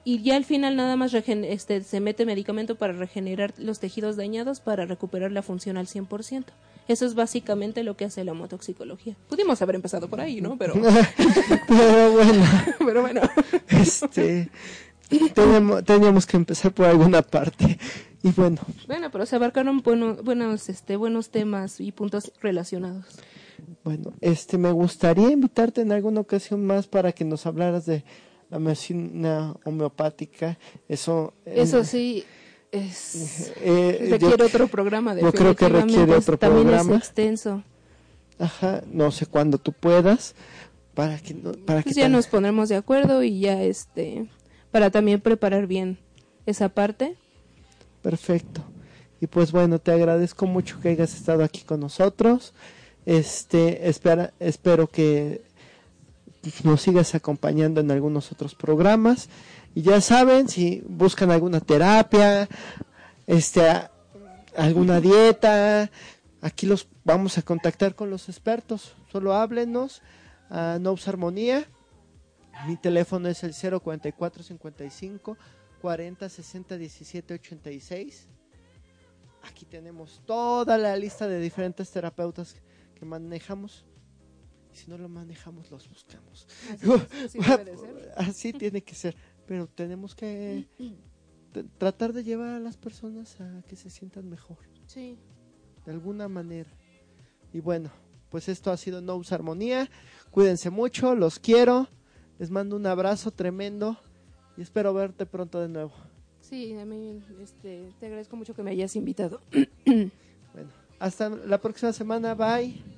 y ya al final nada más este, se mete medicamento para regenerar los tejidos dañados para recuperar la función al 100%. Eso es básicamente lo que hace la motoxicología. Pudimos haber empezado por ahí, ¿no? Pero, Pero bueno, pero bueno. este, tenemos, teníamos que empezar por alguna parte. Y bueno, Bueno, pero se abarcaron bueno- buenos, este, buenos temas y puntos relacionados. bueno, este, me gustaría invitarte en alguna ocasión más para que nos hablaras de la medicina homeopática. Eso, eh, Eso sí, es... eh, yo- requiere otro programa yo creo que requiere otro también programa. es extenso Ajá, no sé cuándo tú puedas para que no- para pues que ya nos pondremos de acuerdo y ya este para también preparar bien esa parte perfecto. Y pues bueno, te agradezco mucho que hayas estado aquí con nosotros. Este, espera, espero que nos sigas acompañando en algunos otros programas. Y ya saben, si buscan alguna terapia, este, alguna dieta, aquí los vamos a contactar con los expertos. Solo háblenos a Nobs Armonía. Mi teléfono es el 044 55 40 60 17 86. Aquí tenemos toda la lista de diferentes terapeutas que manejamos. Si no lo manejamos, los buscamos. Así tiene que ser. Pero tenemos que tratar de llevar a las personas a que se sientan mejor, sí de alguna manera. Y bueno, pues esto ha sido Nous Armonía. Cuídense mucho, los quiero. Les mando un abrazo tremendo y espero verte pronto de nuevo. sí a mí este te agradezco mucho que me hayas invitado Bueno, hasta la próxima semana. Bye.